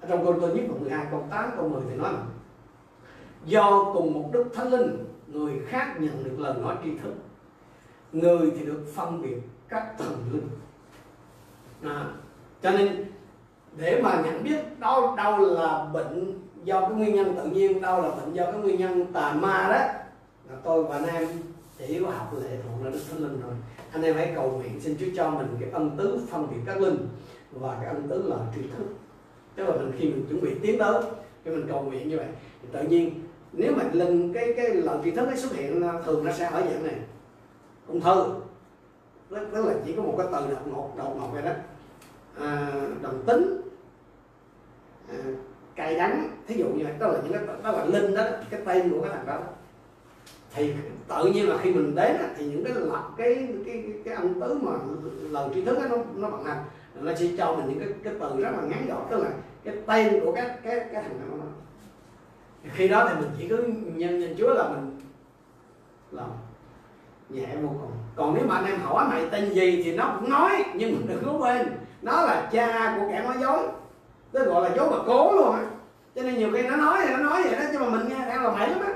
Trong câu tôi nhất phần 12 câu 8 câu 10 thì nói là, do cùng một đức thánh linh người khác nhận được lời nói tri thức. Người thì được phân biệt các thần linh. À, cho nên để mà nhận biết đâu đâu là bệnh do cái nguyên nhân tự nhiên đâu là bệnh do cái nguyên nhân tà ma đó là tôi và anh em chỉ có học lệ thuộc là đức thánh linh rồi anh em hãy cầu nguyện xin Chúa cho mình cái ân tứ phân biệt các linh và cái ân tứ là tri thức. Tức là mình khi mình chuẩn bị tiến tới khi mình cầu nguyện như vậy thì tự nhiên nếu mà lần cái cái lần tri thức ấy xuất hiện à, thường nó sẽ ở dạng này. Ung thư. Tức là chỉ có một cái từ đột ngột đột ngột vậy đó. À, đồng tính. À, cay đắng. Thí dụ như vậy đó là những cái đó là linh đó cái tên của cái thằng đó. Thì tự nhiên là khi mình đến thì những cái lập cái cái cái âm tứ mà lần tri thức đó, nó nó bằng hành nó sẽ cho mình những cái cái từ rất là ngắn gọn tức là cái tên của các cái cái thằng đó khi đó thì mình chỉ cứ nhân nhân chúa là mình làm nhẹ vô cùng. Còn nếu mà anh em hỏi mày tên gì thì nó cũng nói nhưng mình đừng có quên nó là cha của kẻ nói dối. Nó gọi là dối mà cố luôn á. Cho nên nhiều khi nó nói thì nó nói vậy đó nhưng mà mình nghe đang là mày lắm á.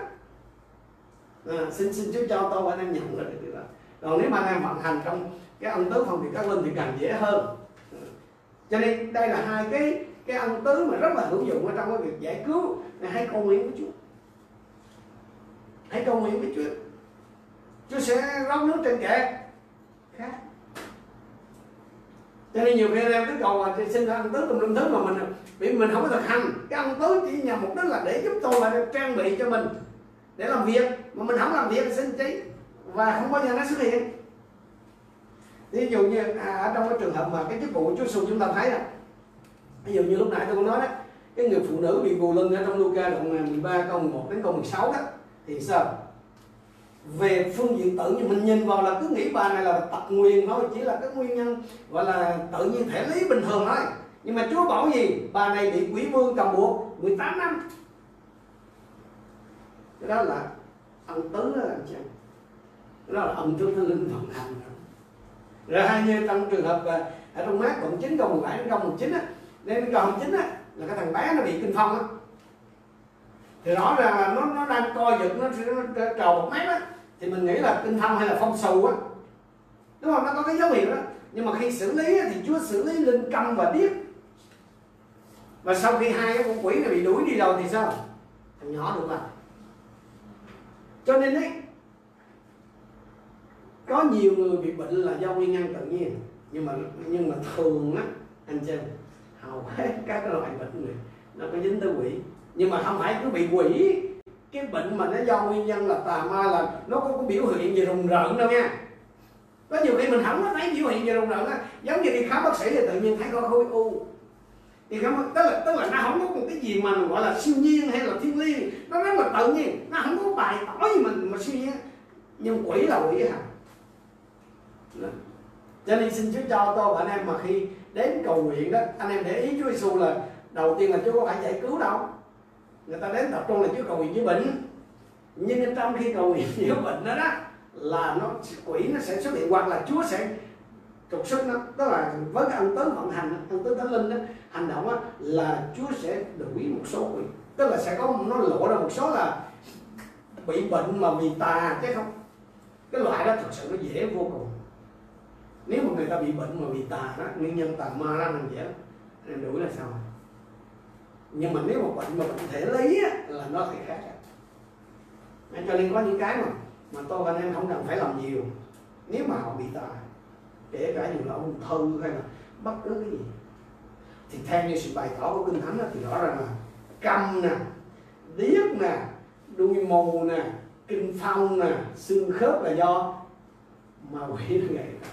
À, xin xin chúa cho tôi anh em nhận được điều đó. Còn nếu mà anh em vận hành trong cái ông tứ phân thì các linh thì càng dễ hơn. À, cho nên đây là hai cái cái ân tứ mà rất là hữu dụng ở trong cái việc giải cứu hãy cầu nguyện với Chúa. Hãy cầu nguyện với Chúa. Chúa sẽ rót nước trên kệ khác. Cho nên nhiều khi anh em cứ cầu là xin ân tứ tùm lum thứ mà mình vì mình không có thực hành. Cái ân tứ chỉ nhằm mục đích là để giúp tôi là trang bị cho mình. Để làm việc. Mà mình không làm việc xin trí và không bao giờ nó xuất hiện. Ví dụ như à, ở trong cái trường hợp mà cái chức vụ Chúa Giêsu chúng ta thấy là ví dụ như lúc nãy tôi có nói đó, cái người phụ nữ bị gù lưng ở trong Luca đoạn 13 câu 11 đến câu 16 đó, thì sao? Về phương diện tự nhiên, mình nhìn vào là cứ nghĩ bà này là tật nguyền thôi, chỉ là cái nguyên nhân gọi là tự nhiên thể lý bình thường thôi. Nhưng mà Chúa bảo gì? Bà này bị quỷ vương cầm buộc 18 năm. Cái đó là ân tứ đó anh chị đó là ân tứ thánh linh vận hành. Rồi hai như trong trường hợp à, ở trong mát cộng chín cộng 17 đến cộng 19 á nên cộng 9 á là cái thằng bé nó bị kinh phong á. Thì rõ ràng là nó nó đang co giật nó, nó trầu một mét á. Thì mình nghĩ là kinh phong hay là phong sầu á. Đúng không? Nó có cái dấu hiệu đó. Nhưng mà khi xử lý thì Chúa xử lý linh câm và điếc. Và sau khi hai cái con quỷ này bị đuổi đi rồi thì sao? Thằng nhỏ được lại cho nên đấy có nhiều người bị bệnh là do nguyên nhân tự nhiên. Nhưng mà nhưng mà thường á anh chị hầu hết các cái loại bệnh này, nó có dính tới quỷ. Nhưng mà không phải cứ bị quỷ. Cái bệnh mà nó do nguyên nhân là tà ma là nó có cái biểu hiện gì rùng rợn đâu nha. Có nhiều khi mình không có thấy biểu hiện gì rùng rợn á. Giống như đi khám bác sĩ thì tự nhiên thấy có khối u. Thì không tức là tức là nó không có một cái gì mà gọi là siêu nhiên hay là thiên liêng. Nó rất là tự nhiên, nó không có bài tỏ gì mình mà siêu nhiên. Nhưng quỷ là quỷ hả? Cho nên xin Chúa cho tôi và anh em mà khi đến cầu nguyện đó anh em để ý Chúa Giêsu là đầu tiên là Chúa có phải giải cứu đâu. Người ta đến tập trung là Chúa cầu nguyện với bệnh. Nhưng trong khi cầu nguyện với bệnh đó đó là nó quỷ nó sẽ xuất hiện hoặc là Chúa sẽ trục xuất nó. Tức là với cái ân tứ vận hành ân tứ thánh linh đó hành động đó, là Chúa sẽ đuổi một số quỷ. Tức là sẽ có nó lộ ra một số là bị bệnh mà vì tà chứ không. Cái loại đó thật sự nó dễ vô cùng nếu mà người ta bị bệnh mà bị tà đó nguyên nhân tà ma ra làm đó em đuổi là sao nhưng mà nếu mà bệnh mà bệnh thể lý á, là nó thì khác nên cho nên có những cái mà mà tôi và anh em không cần phải làm nhiều. Nếu mà họ bị tà kể cả dù là ung thư hay là bất cứ cái gì thì theo như sự bày tỏ của kinh thánh thì rõ ràng là câm nè điếc nè đuôi mù nè kinh phong nè xương khớp là do ma quỷ nó gây ra.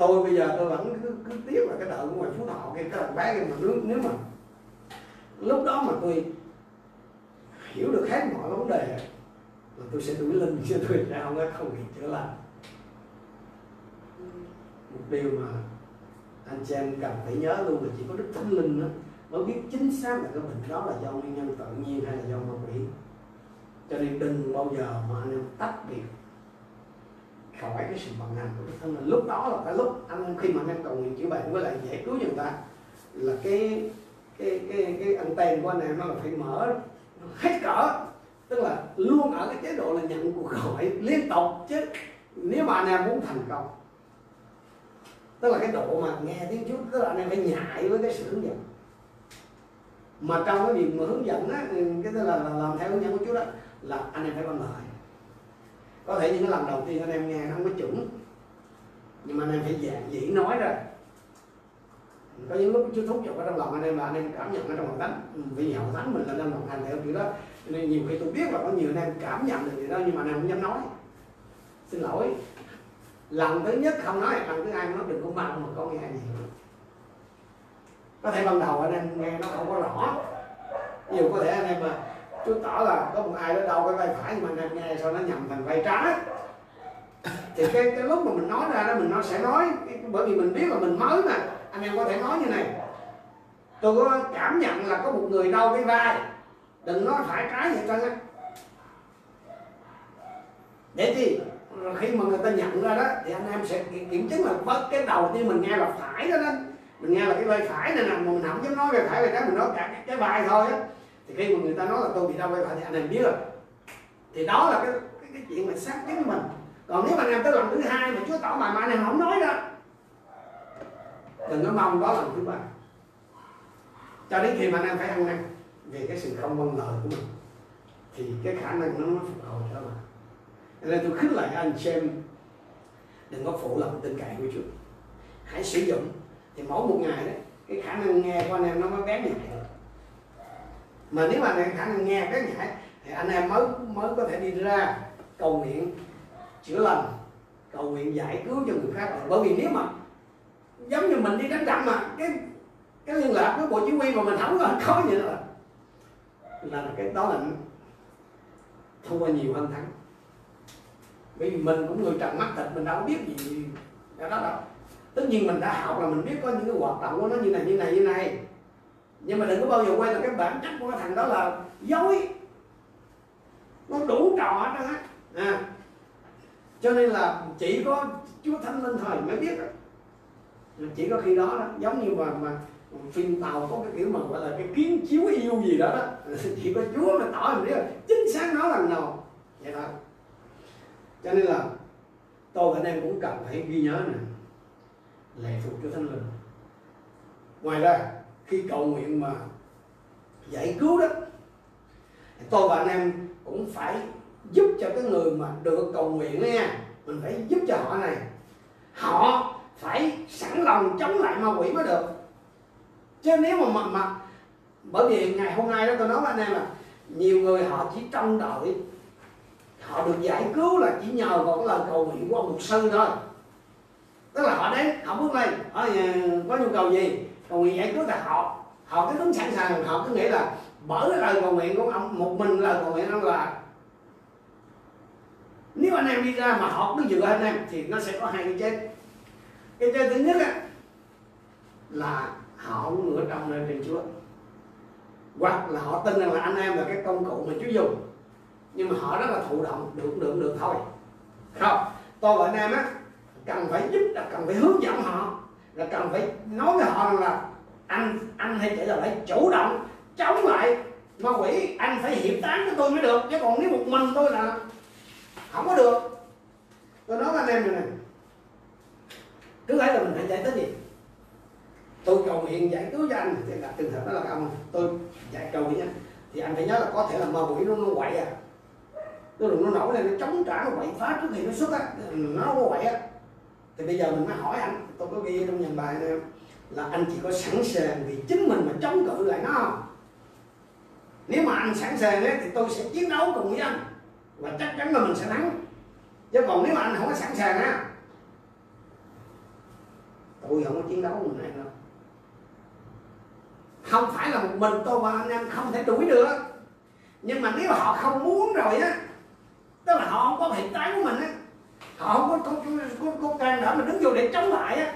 Tôi bây giờ tôi vẫn cứ, cứ tiếc là cái đợt ngoài phú thọ cái cái bé kia mà nếu, nếu mà lúc đó mà tôi hiểu được hết mọi vấn đề là tôi sẽ đuổi lên chứ tôi ra không không bị chữa lành một điều mà anh chị em cần phải nhớ luôn là chỉ có đức thánh linh đó mới biết chính xác là cái bệnh đó là do nguyên nhân tự nhiên hay là do ma quỷ. Cho nên đừng bao giờ mà anh em tách biệt khỏi cái sự vận hành của đức thánh linh lúc đó là cái lúc anh khi mà anh cầu nguyện chữa bệnh với lại giải cứu người ta là cái cái cái cái anten của anh em nó là phải mở hết cỡ. Tức là luôn ở cái chế độ là nhận cuộc gọi liên tục chứ nếu mà anh em muốn thành công tức là cái độ mà nghe tiếng Chúa tức là anh em phải nhại với cái sự hướng dẫn. Mà trong cái việc mà hướng dẫn á cái tức là, là làm theo hướng dẫn của Chúa đó là anh em phải vâng lời có thể những cái lần đầu tiên anh em nghe nó không có chuẩn. Nhưng mà anh em phải dạng dĩ nói ra. Có những lúc chú thúc giục ở trong lòng anh em là anh em cảm nhận ở trong lòng thánh ừ, vì hậu thánh mình là đang đồng hành theo kiểu đó. Nên nhiều khi tôi biết là có nhiều anh em cảm nhận được điều đó, nhưng mà anh em không dám nói. Xin lỗi. Lần thứ nhất không nói, lần thứ hai nó đừng có mong mà con nghe gì. Có thể ban đầu anh em nghe nó không có rõ. Nhiều có thể anh em mà chú tỏ là có một ai đó đau cái vai phải nhưng mà anh em nghe sao nó nhầm thành vai trái. Thì cái cái lúc mà mình nói ra đó mình nó sẽ nói. Bởi vì mình biết là mình mới mà. Anh em có thể nói như này. Tôi có cảm nhận là có một người đau cái vai. Đừng nói phải trái vậy trơn á để chi? Khi mà người ta nhận ra đó thì anh em sẽ kiểm chứng là bất cái đầu tiên mình nghe là phải đó đó. Mình nghe là cái vai phải này nè mình không dám nói về phải về trái mình nói cả cái, cái vai thôi á thì khi mà người ta nói là tôi bị đau vai lại thì anh em biết rồi. Thì đó là cái cái, cái chuyện mà xác chứng mình. Còn nếu mà anh em tới lần thứ hai mà chúa tỏ bài mà anh em không nói đó đừng có mong đó lần thứ ba. Cho đến khi mà anh em phải ăn năn về cái sự không mong lời của mình thì cái khả năng nó nó phục hồi trở lại. Nên tôi khích lại anh xem đừng có phụ lòng tin cậy của Chúa. Hãy sử dụng thì mỗi một ngày đấy cái khả năng nghe của anh em nó mới bén nhạy mà nếu mà anh em khả năng nghe cái nhảy, thì anh em mới mới có thể đi ra cầu nguyện chữa lành, cầu nguyện giải cứu cho người khác. Bởi vì nếu mà giống như mình đi đánh trận mà, cái cái liên lạc với bộ chỉ huy mà mình không có có gì là là cái đó là thua nhiều hơn thắng. Bởi vì mình cũng người trần mắt thịt, mình đâu biết gì đó đâu. Tất nhiên mình đã học là mình biết có những cái hoạt động của nó như này như này như này nhưng mà đừng có bao giờ quên là cái bản chất của cái thằng đó là dối. Nó đủ trò hết đó à. Cho nên là chỉ có chúa thánh linh thời mới biết chỉ có khi đó, đó giống như mà mà phim tàu có cái kiểu mà gọi là cái kiến chiếu yêu gì đó đó. Chỉ có chúa mà tỏ mình biết chính xác nó lần nào. Vậy thôi. Cho nên là tôi và anh em cũng cần phải ghi nhớ này lệ thuộc cho thánh linh. Ngoài ra khi cầu nguyện mà giải cứu đó tôi và anh em cũng phải giúp cho cái người mà được cầu nguyện nha. Mình phải giúp cho họ này. Họ phải sẵn lòng chống lại ma quỷ mới được. Chứ nếu mà mà, mà bởi vì ngày hôm nay đó tôi nói với anh em là nhiều người họ chỉ trông đợi họ được giải cứu là chỉ nhờ vào cái lời cầu nguyện của ông mục sư thôi. Tức là họ đến họ bước lên ờ, có nhu cầu gì? Cầu nguyện giải cứu là họ họ cứ đứng sẵn sàng họ cứ nghĩ là bởi cái lời cầu nguyện của ông, một mình lời cầu nguyện ông là nếu anh em đi ra mà họ cứ dựa anh em thì nó sẽ có hai cái chết. Cái chết thứ nhất á, là họ ngửa trong lên trên Chúa. Hoặc là họ tin rằng là anh em là cái công cụ mà Chúa dùng. Nhưng mà họ rất là thụ động, được được được thôi. Không, tôi và anh em á, cần phải giúp, cần phải hướng dẫn họ là cần phải nói với họ rằng là anh anh hay chị là phải chủ động chống lại ma quỷ. Anh phải hiệp tán với tôi mới được. Chứ còn nếu một mình tôi là không có được. Tôi nói với anh em này nè. Cứ thấy là mình phải giải thích gì tôi cầu nguyện giải cứu cho anh. Thì là trường hợp đó là ông, tôi giải cầu nguyện thì anh phải nhớ là có thể là ma quỷ nó nó quậy à. Nó nó nổi lên, nó chống trả, nó quậy phá trước khi nó xuất á. Nó có quậy á thì bây giờ mình mới hỏi anh tôi có ghi trong nhận bài này là anh chỉ có sẵn sàng vì chính mình mà chống cự lại nó không? Nếu mà anh sẵn sàng ấy, thì tôi sẽ chiến đấu cùng với anh và chắc chắn là mình sẽ thắng. Chứ còn nếu mà anh không có sẵn sàng á tôi không có chiến đấu cùng anh đâu. Không phải là một mình tôi và anh em không thể đuổi được. Nhưng mà nếu họ không muốn rồi á tức là họ không có hiện tái của mình á họ không có có, có, có can đảm mà đứng vô để chống lại á.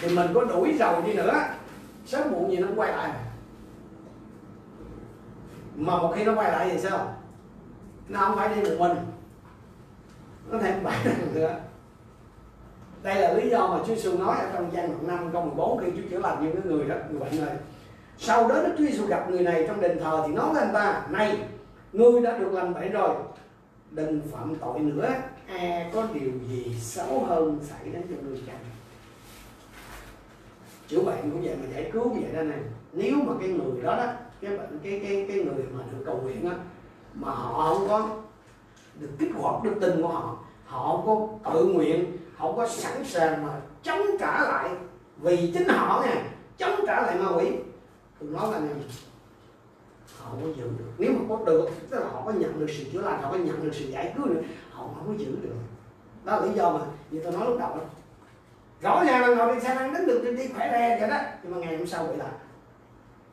Thì mình có đuổi giàu đi nữa. Sớm muộn gì nó quay lại. Mà một khi nó quay lại thì sao? Nó không phải đi một mình. Nó thêm bảy lần nữa. Đây là lý do mà Chúa Giêsu nói ở trong gian đoạn 5 câu 14 khi Chúa chữa lành những cái người đó người bệnh này. Sau đó Đức Chúa Giêsu gặp người này trong đền thờ thì nói với anh ta này ngươi đã được lành bệnh rồi đừng phạm tội nữa e có điều gì xấu hơn xảy đến cho người chăng chữa bệnh cũng vậy mà giải cứu cũng vậy đó này nếu mà cái người đó đó cái bệnh cái cái cái người mà được cầu nguyện á mà họ không có được kích hoạt đức tin của họ họ không có tự nguyện họ không có sẵn sàng mà chống trả lại vì chính họ nè, chống trả lại ma quỷ. Tôi nói là này họ có giữ được. Nếu mà có được tức là họ có nhận được sự chữa lành họ có nhận được sự giải cứu nữa không có giữ được. Đó là lý do mà như tôi nói lúc đầu đó. Rõ ràng là ngồi đi xe lăn đến được đi khỏe re vậy đó. Nhưng mà ngày hôm sau bị là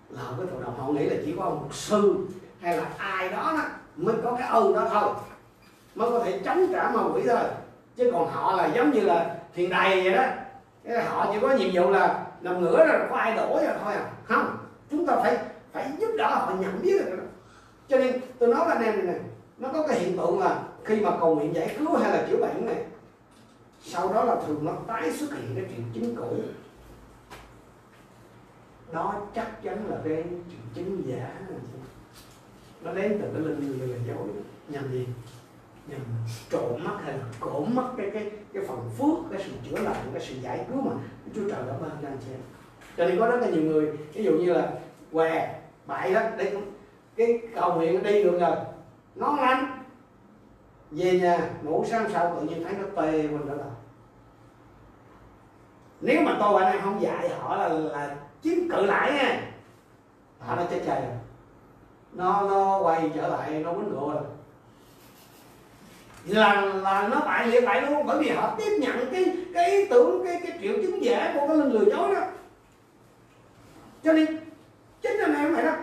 là không có đồng họ nghĩ là chỉ có một sư hay là ai đó, đó mới có cái ơn đó thôi. Mới có thể chống trả ma quỷ thôi. Chứ còn họ là giống như là thiền đầy vậy đó. Cái họ chỉ có nhiệm vụ là nằm ngửa rồi có ai đổ rồi thôi à. Không chúng ta phải phải giúp đỡ họ nhận biết được. Đó cho nên tôi nói với anh em này nè nó có cái hiện tượng là khi mà cầu nguyện giải cứu hay là chữa bệnh này, sau đó là thường nó tái xuất hiện cái triệu chứng cũ. Đó chắc chắn là cái triệu chứng giả. Nó đến từ cái linh lừa dối, nhằm gì? Nhằm trộm mắt hay là cổn mất cái cái cái phần phước, cái sự chữa lành, cái sự giải cứu mà Chúa trời đã ban cho anh chị cho nên có rất là nhiều người, ví dụ như là què, bại đó đây cái cầu nguyện đi được rồi. Nó lành về nhà, ngủ sáng sau tự nhiên thấy nó tê mình đó là nếu mà tôi anh em không dạy họ là là chiến cự lại nha, họ nó chết chày rồi. Nó nó quay trở lại, nó quýnh rượu rồi. Là là nó bại liệt lại luôn, bởi vì họ tiếp nhận cái cái ý tưởng, cái cái triệu chứng giả của cái linh lừa dối đó. Cho nên, chính anh em phải đó.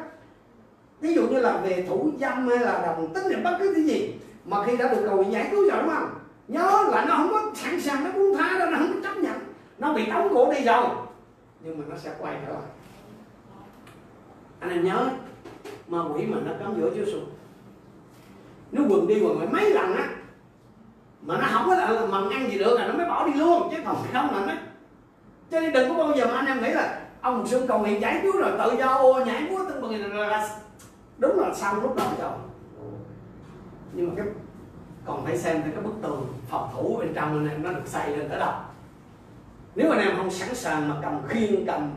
Ví dụ như là về thủ dâm hay là đồng tính hay bất cứ cái gì mà khi đã được cầu giải cứu rồi đúng không? Nhớ là nó không có sẵn sàng, nó buông tha đâu, nó không có chấp nhận. Nó bị tống cổ đi rồi. Nhưng mà nó sẽ quay trở lại. Anh em nhớ mà quỷ mà nó cắm giữa Chúa Giêsu nó quần đi quần lại mấy lần á, mà nó không có là mà ăn gì được là nó mới bỏ đi luôn, chứ còn không là nó cho nên đừng có bao giờ mà anh em nghĩ là, ông một cầu nguyện giải cứu rồi tự do ô nhảy múa tưng bừng là đúng là xong lúc đó rồi nhưng mà cái còn phải xem cái bức tường phòng thủ bên trong anh em nó được xây lên tới đâu. Nếu anh em không sẵn sàng mà cầm khiên, cầm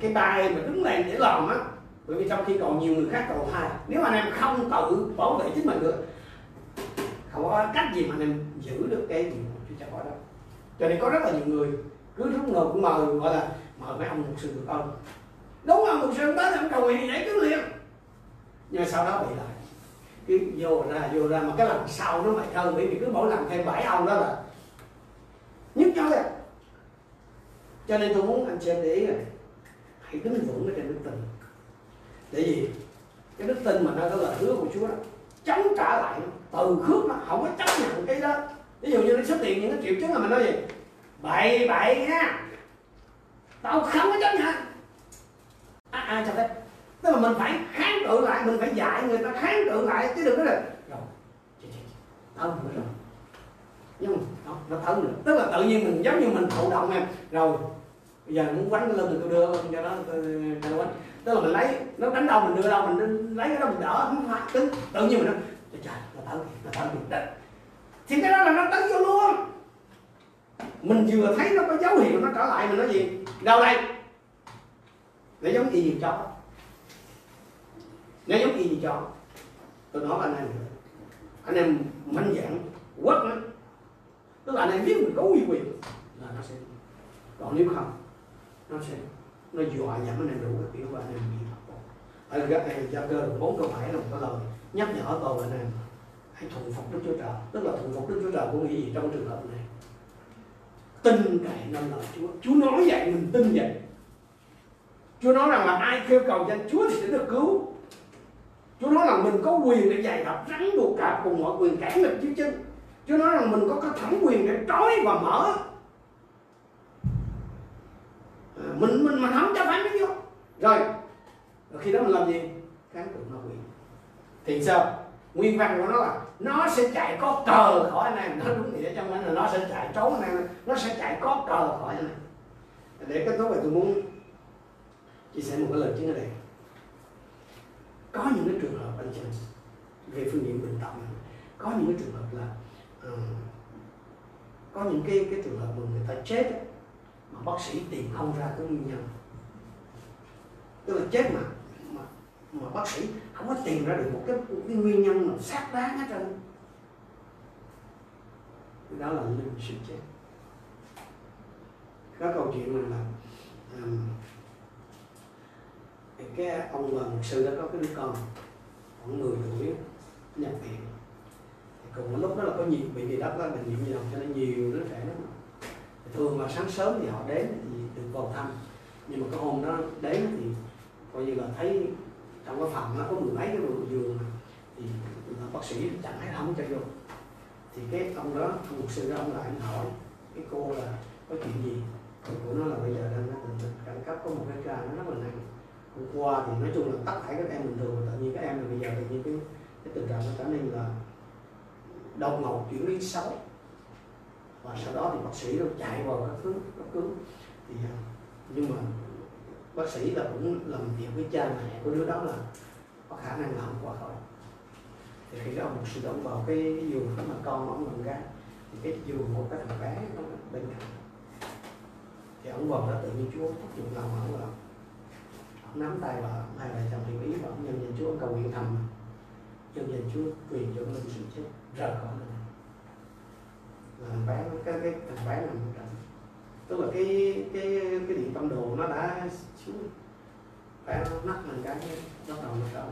cái tay mà đứng lên để làm á, bởi vì trong khi còn nhiều người khác cầu thai nếu anh em không tự bảo vệ chính mình được, không có cách gì mà anh em giữ được cái gì mà Chúa có đâu. Cho nên có rất là nhiều người cứ lúc nào cũng mời, gọi là mời mấy ông một sư được không? Đúng không một sư tới thì ông cầu nguyện giải cứu liền. Nhưng sau đó bị lại cứ vô ra vô ra mà cái lần sau nó mày hơn bởi vì cứ mỗi lần thêm bảy ông đó là nhức nhối à. Cho nên tôi muốn anh chị em để ý này hãy đứng vững ở trên đức tin. Để gì? Cái đức tin mà nó có lời hứa của Chúa đó chống trả lại từ khước nó không có chấp nhận cái đó. Ví dụ như nó xuất hiện những cái triệu chứng là mình nói gì? Bậy bậy nha. Tao không có chấp nhận. À, à cho phép tức là mình phải kháng cự lại mình phải dạy người ta kháng cự lại chứ đừng có là rồi tao nữa rồi. Nhưng mà nó thở nữa. Tức là tự nhiên mình giống như mình thụ động em rồi bây giờ muốn quánh lên thì tôi đưa cho nó cho nó quánh. Tức là mình lấy nó đánh đâu mình đưa đâu mình lấy cái đó mình đỡ không phải tự, tự nhiên mình nó. trời nó thở nó thở kìa. Thì cái đó là nó tấn vô luôn. Mình vừa thấy nó có dấu hiệu nó trở lại mình nói gì? Đâu đây? Để giống y gì cho? Nó giống y như chó. Tôi nói với anh em anh em mạnh dạng quất nó tức là anh em biết mình có uy quyền là nó sẽ còn nếu không nó sẽ nó dọa dẫm anh em đủ cái kiểu và anh em bị ở cái gia cơ bốn câu hỏi, là một cái lời nhắc nhở tôi anh em hãy thuận phục đức chúa trời. Tức là thuận phục đức chúa trời có nghĩa gì trong trường hợp này? Tin cậy năm lời chúa. Chúa nói vậy mình tin vậy. Chúa nói rằng là ai kêu cầu danh chúa thì sẽ được cứu chúa nói rằng mình có quyền để giày đập rắn buộc cạp cùng mọi quyền cản nghịch dưới chân chúa nói rằng mình có cái thẩm quyền để trói và mở. À, mình mình mình không cho phép nó vô. Rồi rồi khi đó mình làm gì? Kháng cự ma quỷ. Thì sao? Nguyên văn của nó là nó sẽ chạy có cờ khỏi anh em. Nó đúng nghĩa trong anh là nó sẽ chạy trốn anh em. Nó sẽ chạy có cờ khỏi anh em. Để kết thúc này tôi muốn chia sẻ một cái lời chứng ở đây có những cái trường hợp anh chị về phương diện bệnh tật. Có những cái trường hợp là uh, có những cái cái trường hợp mà người ta chết ấy, mà bác sĩ tìm không ra cái nguyên nhân. Tức là chết mà mà, mà bác sĩ không có tìm ra được một cái, một cái nguyên nhân nào xác đáng hết trơn. Đó là linh sự chết. Có câu chuyện là, là um, cái ông là một sư đã có cái đứa con khoảng 10 tuổi nhập viện. Thì cùng lúc đó là có nhiều, bệnh gì đó bệnh viện gì cho nên nhiều đứa trẻ lắm. Thường là sáng sớm thì họ đến thì được vào thăm. Nhưng mà cái hôm đó đến thì coi như là thấy trong cái phòng nó có mười mấy cái giường thì là bác sĩ chẳng thấy không cho vô. Thì cái ông đó, ông mục sư đó, ông lại hỏi cái cô là có chuyện gì? Thì cô nói là bây giờ đang có tình khẩn cấp có một cái ca nó rất là nặng hôm qua thì nói chung là tất cả các em bình thường tự nhiên các em là bây giờ tự nhiên cái cái tình trạng nó trở nên là đau ngầu, chuyển biến xấu. Và sau đó thì bác sĩ nó chạy vào các cứu, cấp cứu. Thì à, nhưng mà bác sĩ là cũng làm việc với cha mẹ của đứa đó là có khả năng là không qua khỏi. Thì khi đó một sự động vào cái giường mà con ông làm gái, thì cái giường một cái thằng bé nó bên cạnh. Thì ông vào đó tự nhiên chúa thúc giục lòng ông là nắm tay vợ hai vợ chồng hiểu ý và ông nhân danh chúa cầu nguyện thầm. Nhân danh chúa quyền cho mình sự chết rời khỏi mình là bán cái cái thằng bé nằm trận tức là cái cái cái điện tâm đồ nó đã xuống. Bán nắp mình cái bắt đầu nó trở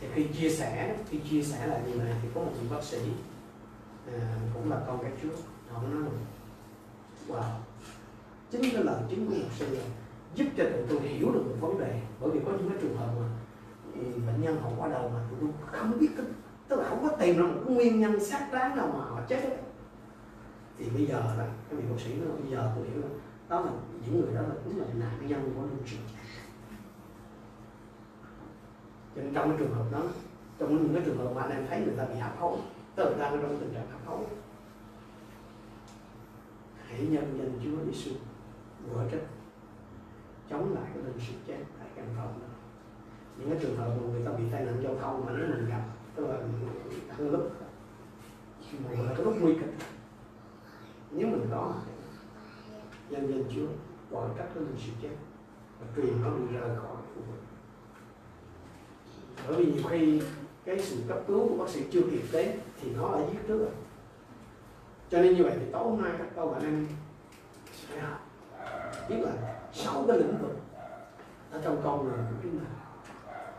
thì khi chia sẻ khi chia sẻ lại điều này thì có một vị bác sĩ à, cũng là con cái Chúa. Họ nói wow chính cái lời chứng của một sư là giúp cho tụi tôi hiểu được một vấn đề. Bởi vì có những cái trường hợp mà ừ, bệnh nhân họ qua đầu mà tụi tôi không biết cái, tức là không có tìm ra một cái nguyên nhân xác đáng nào mà họ chết ấy. thì bây giờ là cái vị bác sĩ nói bây giờ tôi hiểu là đó là những người đó là cũng là nạn nhân của lương sự cho nên trong cái trường hợp đó trong những cái trường hợp mà anh em thấy người ta bị hấp hối tức là đang trong tình trạng hấp hối hãy nhân danh Chúa Giêsu vừa trích chống lại cái linh sự chết tại căn phòng đó. Những cái trường hợp mà người ta bị tai nạn giao thông mà nếu mình gặp tức là ăn lúc mà là cái lúc nguy kịch. Nếu mình có nhân dân Chúa gọi cách cái linh sự chết và truyền nó đi ra khỏi khu vực. Bởi vì nhiều khi cái sự cấp cứu của bác sĩ chưa kịp đến thì nó đã giết trước rồi. Cho nên như vậy thì tối hôm nay các câu bạn em sẽ học biết là sáu cái lĩnh vực ở trong con người của chúng ta.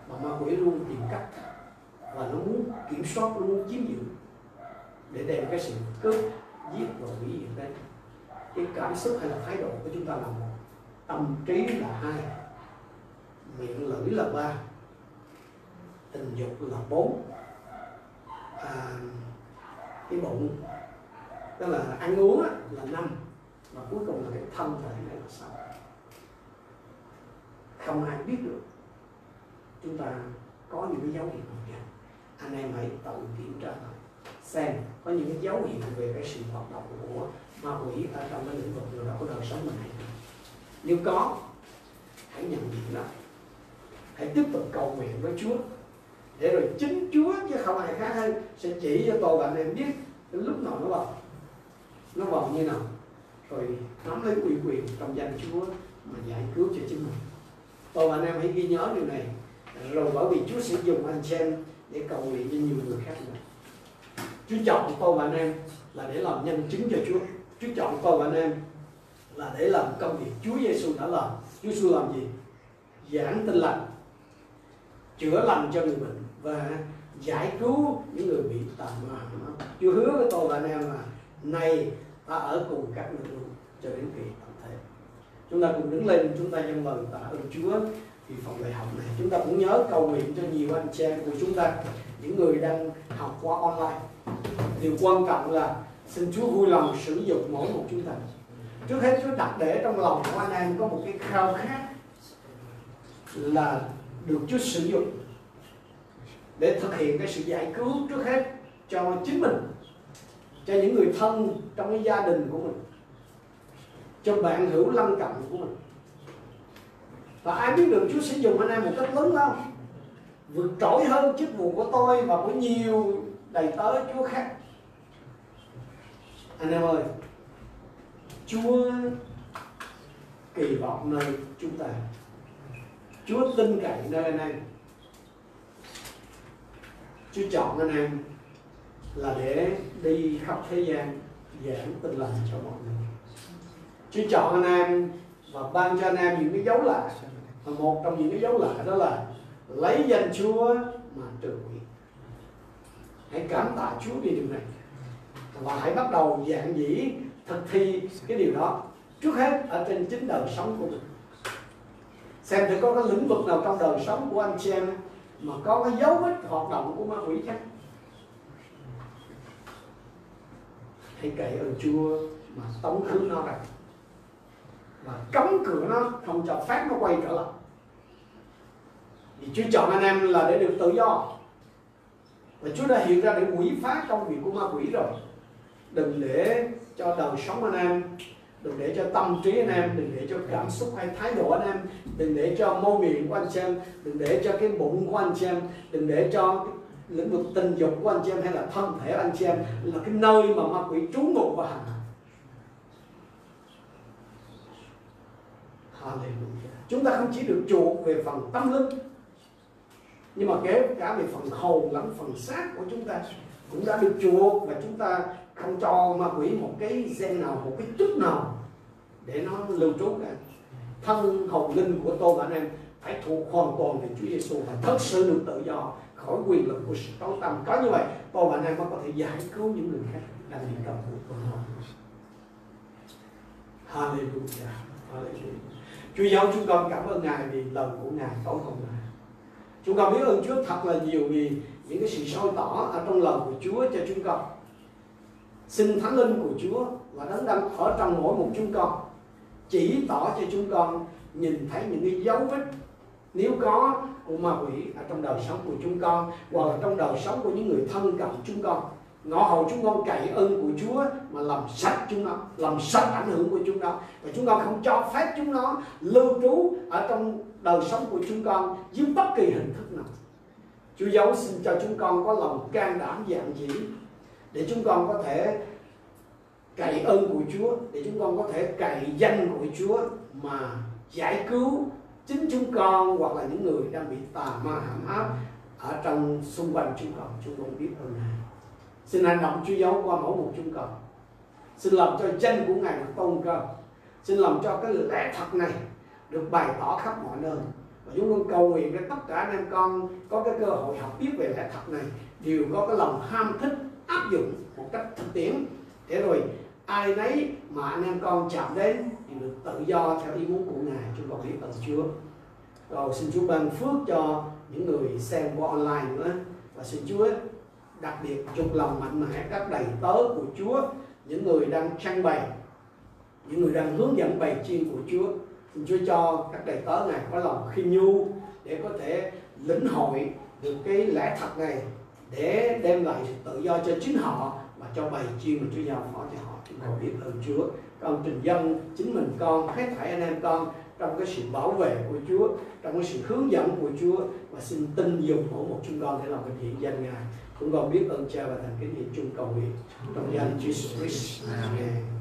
Mà ma quỷ luôn tìm cách và nó muốn kiểm soát nó muốn chiếm giữ để đem cái sự cướp giết và hủy diệt đấy cái cảm xúc hay là thái độ của chúng ta là một. Tâm trí là hai miệng lưỡi là ba tình dục là bốn. À, cái bụng tức là ăn uống là năm và cuối cùng là cái thân thể này là sao? không ai biết được. Chúng ta có những cái dấu hiệu nào vậy anh em hãy tự kiểm tra lại, xem có những cái dấu hiệu về cái sự hoạt động của ma quỷ ở trong cái lĩnh vực nào đó của đời sống mình hay không. Nếu có, hãy nhận diện lại. Hãy tiếp tục cầu nguyện với Chúa. Để rồi chính Chúa chứ không ai khác hơn sẽ chỉ cho tôi và anh em biết. Lúc nào nó vào? Nó vào như nào? Rồi nắm lấy ủy quyền trong danh Chúa mà giải cứu cho chính mình. Tôi và anh em hãy ghi nhớ điều này. Rồi bởi vì Chúa sẽ dùng anh xem em để cầu nguyện cho nhiều người khác nữa. Chúa chọn tôi và anh em là để làm nhân chứng cho Chúa. Chúa chọn tôi và anh em là để làm công việc Chúa Giêsu đã làm. Chúa Giêsu làm gì? Giảng tin lành, chữa lành cho người bệnh và giải cứu những người bị tà ma. Chúa hứa với tôi và anh em là, này ta ở cùng các người luôn, cho đến kỳ tận thế. Chúng ta cùng đứng lên, chúng ta nhân lời tạ ơn Chúa. Thì phòng đại học này, chúng ta cũng nhớ cầu nguyện cho nhiều anh chị em của chúng ta, những người đang học qua online. Điều quan trọng là xin Chúa vui lòng sử dụng mỗi một chúng ta. Trước hết, Chúa đặt để trong lòng của anh em có một cái khao khát là được Chúa sử dụng để thực hiện cái sự giải cứu trước hết cho chính mình cho những người thân trong cái gia đình của mình, cho bạn hữu lân cận của mình. Và ai biết được Chúa sẽ dùng anh em một cách lớn lao, vượt trội hơn chức vụ của tôi và của nhiều đầy tớ Chúa khác. Anh em ơi, Chúa kỳ vọng nơi chúng ta. Chúa tin cậy nơi anh em. Chúa chọn anh em là để đi khắp thế gian giảng tin lành cho mọi người. Chúa chọn anh em và ban cho anh em những cái dấu lạ. Và một trong những cái dấu lạ đó là lấy danh Chúa mà trừ quỷ hãy cảm tạ Chúa vì điều này. Và hãy bắt đầu dạng dĩ, thực thi cái điều đó trước hết ở trên chính đời sống của mình. Xem thử có cái lĩnh vực nào trong đời sống của anh chị em mà có cái dấu vết hoạt động của ma quỷ chăng hãy kể ơn Chúa mà tống khứ nó ra. Và cấm cửa nó, không cho phép nó quay trở lại. Vì Chúa chọn anh em là để được tự do. Và Chúa đã hiện ra để quỷ phá công việc của ma quỷ rồi. Đừng để cho đời sống anh em, đừng để cho tâm trí anh em, đừng để cho cảm xúc hay thái độ anh em, đừng để cho môi miệng của anh chị em, đừng để cho cái bụng của anh chị em, đừng để cho lĩnh vực tình dục của anh chị em hay là thân thể anh chị em là cái nơi mà ma quỷ trú ngụ và hành Hallelujah. Chúng ta không chỉ được chuộc về phần tâm linh, nhưng mà kể cả về phần hồn lẫn phần xác của chúng ta cũng đã được chuộc và chúng ta không cho ma quỷ một cái gen nào, một cái chút nào để nó lưu trú cả. Thân hồn linh của tôi và anh em phải thuộc hoàn toàn về Chúa Giêsu và thật sự được tự do khỏi quyền lực của sự tối tâm có như vậy, tôi và anh em mới có thể giải cứu những người khác đang bị cầm tù của họ. Hallelujah. Hallelujah. Chúa giáo chúng con cảm ơn Ngài vì lời của Ngài tối hôm nay. Chúng con biết ơn Chúa thật là nhiều vì những cái sự soi tỏ ở trong lời của Chúa cho chúng con. Xin thánh linh của Chúa và đấng đang ở trong mỗi một chúng con, chỉ tỏ cho chúng con nhìn thấy những cái dấu vết nếu có ma quỷ ở trong đời sống của chúng con, hoặc là trong đời sống của những người thân cận chúng con, ngõ hầu chúng con cậy ơn của Chúa mà làm sạch chúng nó, làm sạch ảnh hưởng của chúng nó. Và chúng con không cho phép chúng nó lưu trú ở trong đời sống của chúng con dưới bất kỳ hình thức nào. Chúa giấu xin cho chúng con có lòng can đảm dạng dĩ để chúng con có thể cậy ơn của Chúa, để chúng con có thể cậy danh của Chúa mà giải cứu chính chúng con hoặc là những người đang bị tà ma hãm áp ở trong xung quanh chúng con. Chúng con biết ơn Ngài. Xin hành động Chúa giấu qua mỗi một chúng con. Xin làm cho danh của Ngài được tôn cao xin làm cho cái lẽ thật này được bày tỏ khắp mọi nơi. Và chúng con cầu nguyện cho tất cả anh em con có cái cơ hội học biết về lẽ thật này, đều có cái lòng ham thích, áp dụng một cách thực tiễn. Để rồi, ai nấy mà anh em con chạm đến được tự do theo ý muốn của ngài chúng con biết ơn Chúa. Rồi xin Chúa ban phước cho những người xem qua online nữa. Và xin Chúa đặc biệt chúc lòng mạnh mẽ các đầy tớ của Chúa, những người đang trang bày, những người đang hướng dẫn bày chiên của Chúa. Xin Chúa cho các đầy tớ này có lòng khiêm nhu để có thể lĩnh hội được cái lẽ thật này, để đem lại sự tự do cho chính họ và cho bài chiên mà Chúa giao phó cho họ. Chúng con biết ơn Chúa con trình dân chính mình con hết thảy anh em con trong cái sự bảo vệ của Chúa trong cái sự hướng dẫn của Chúa và xin tin dùng mỗi một chúng con để làm cái hiện danh Ngài. Chúng con biết ơn Cha và thành kính hiện chung cầu nguyện. Trong danh Jesus Christ. Amen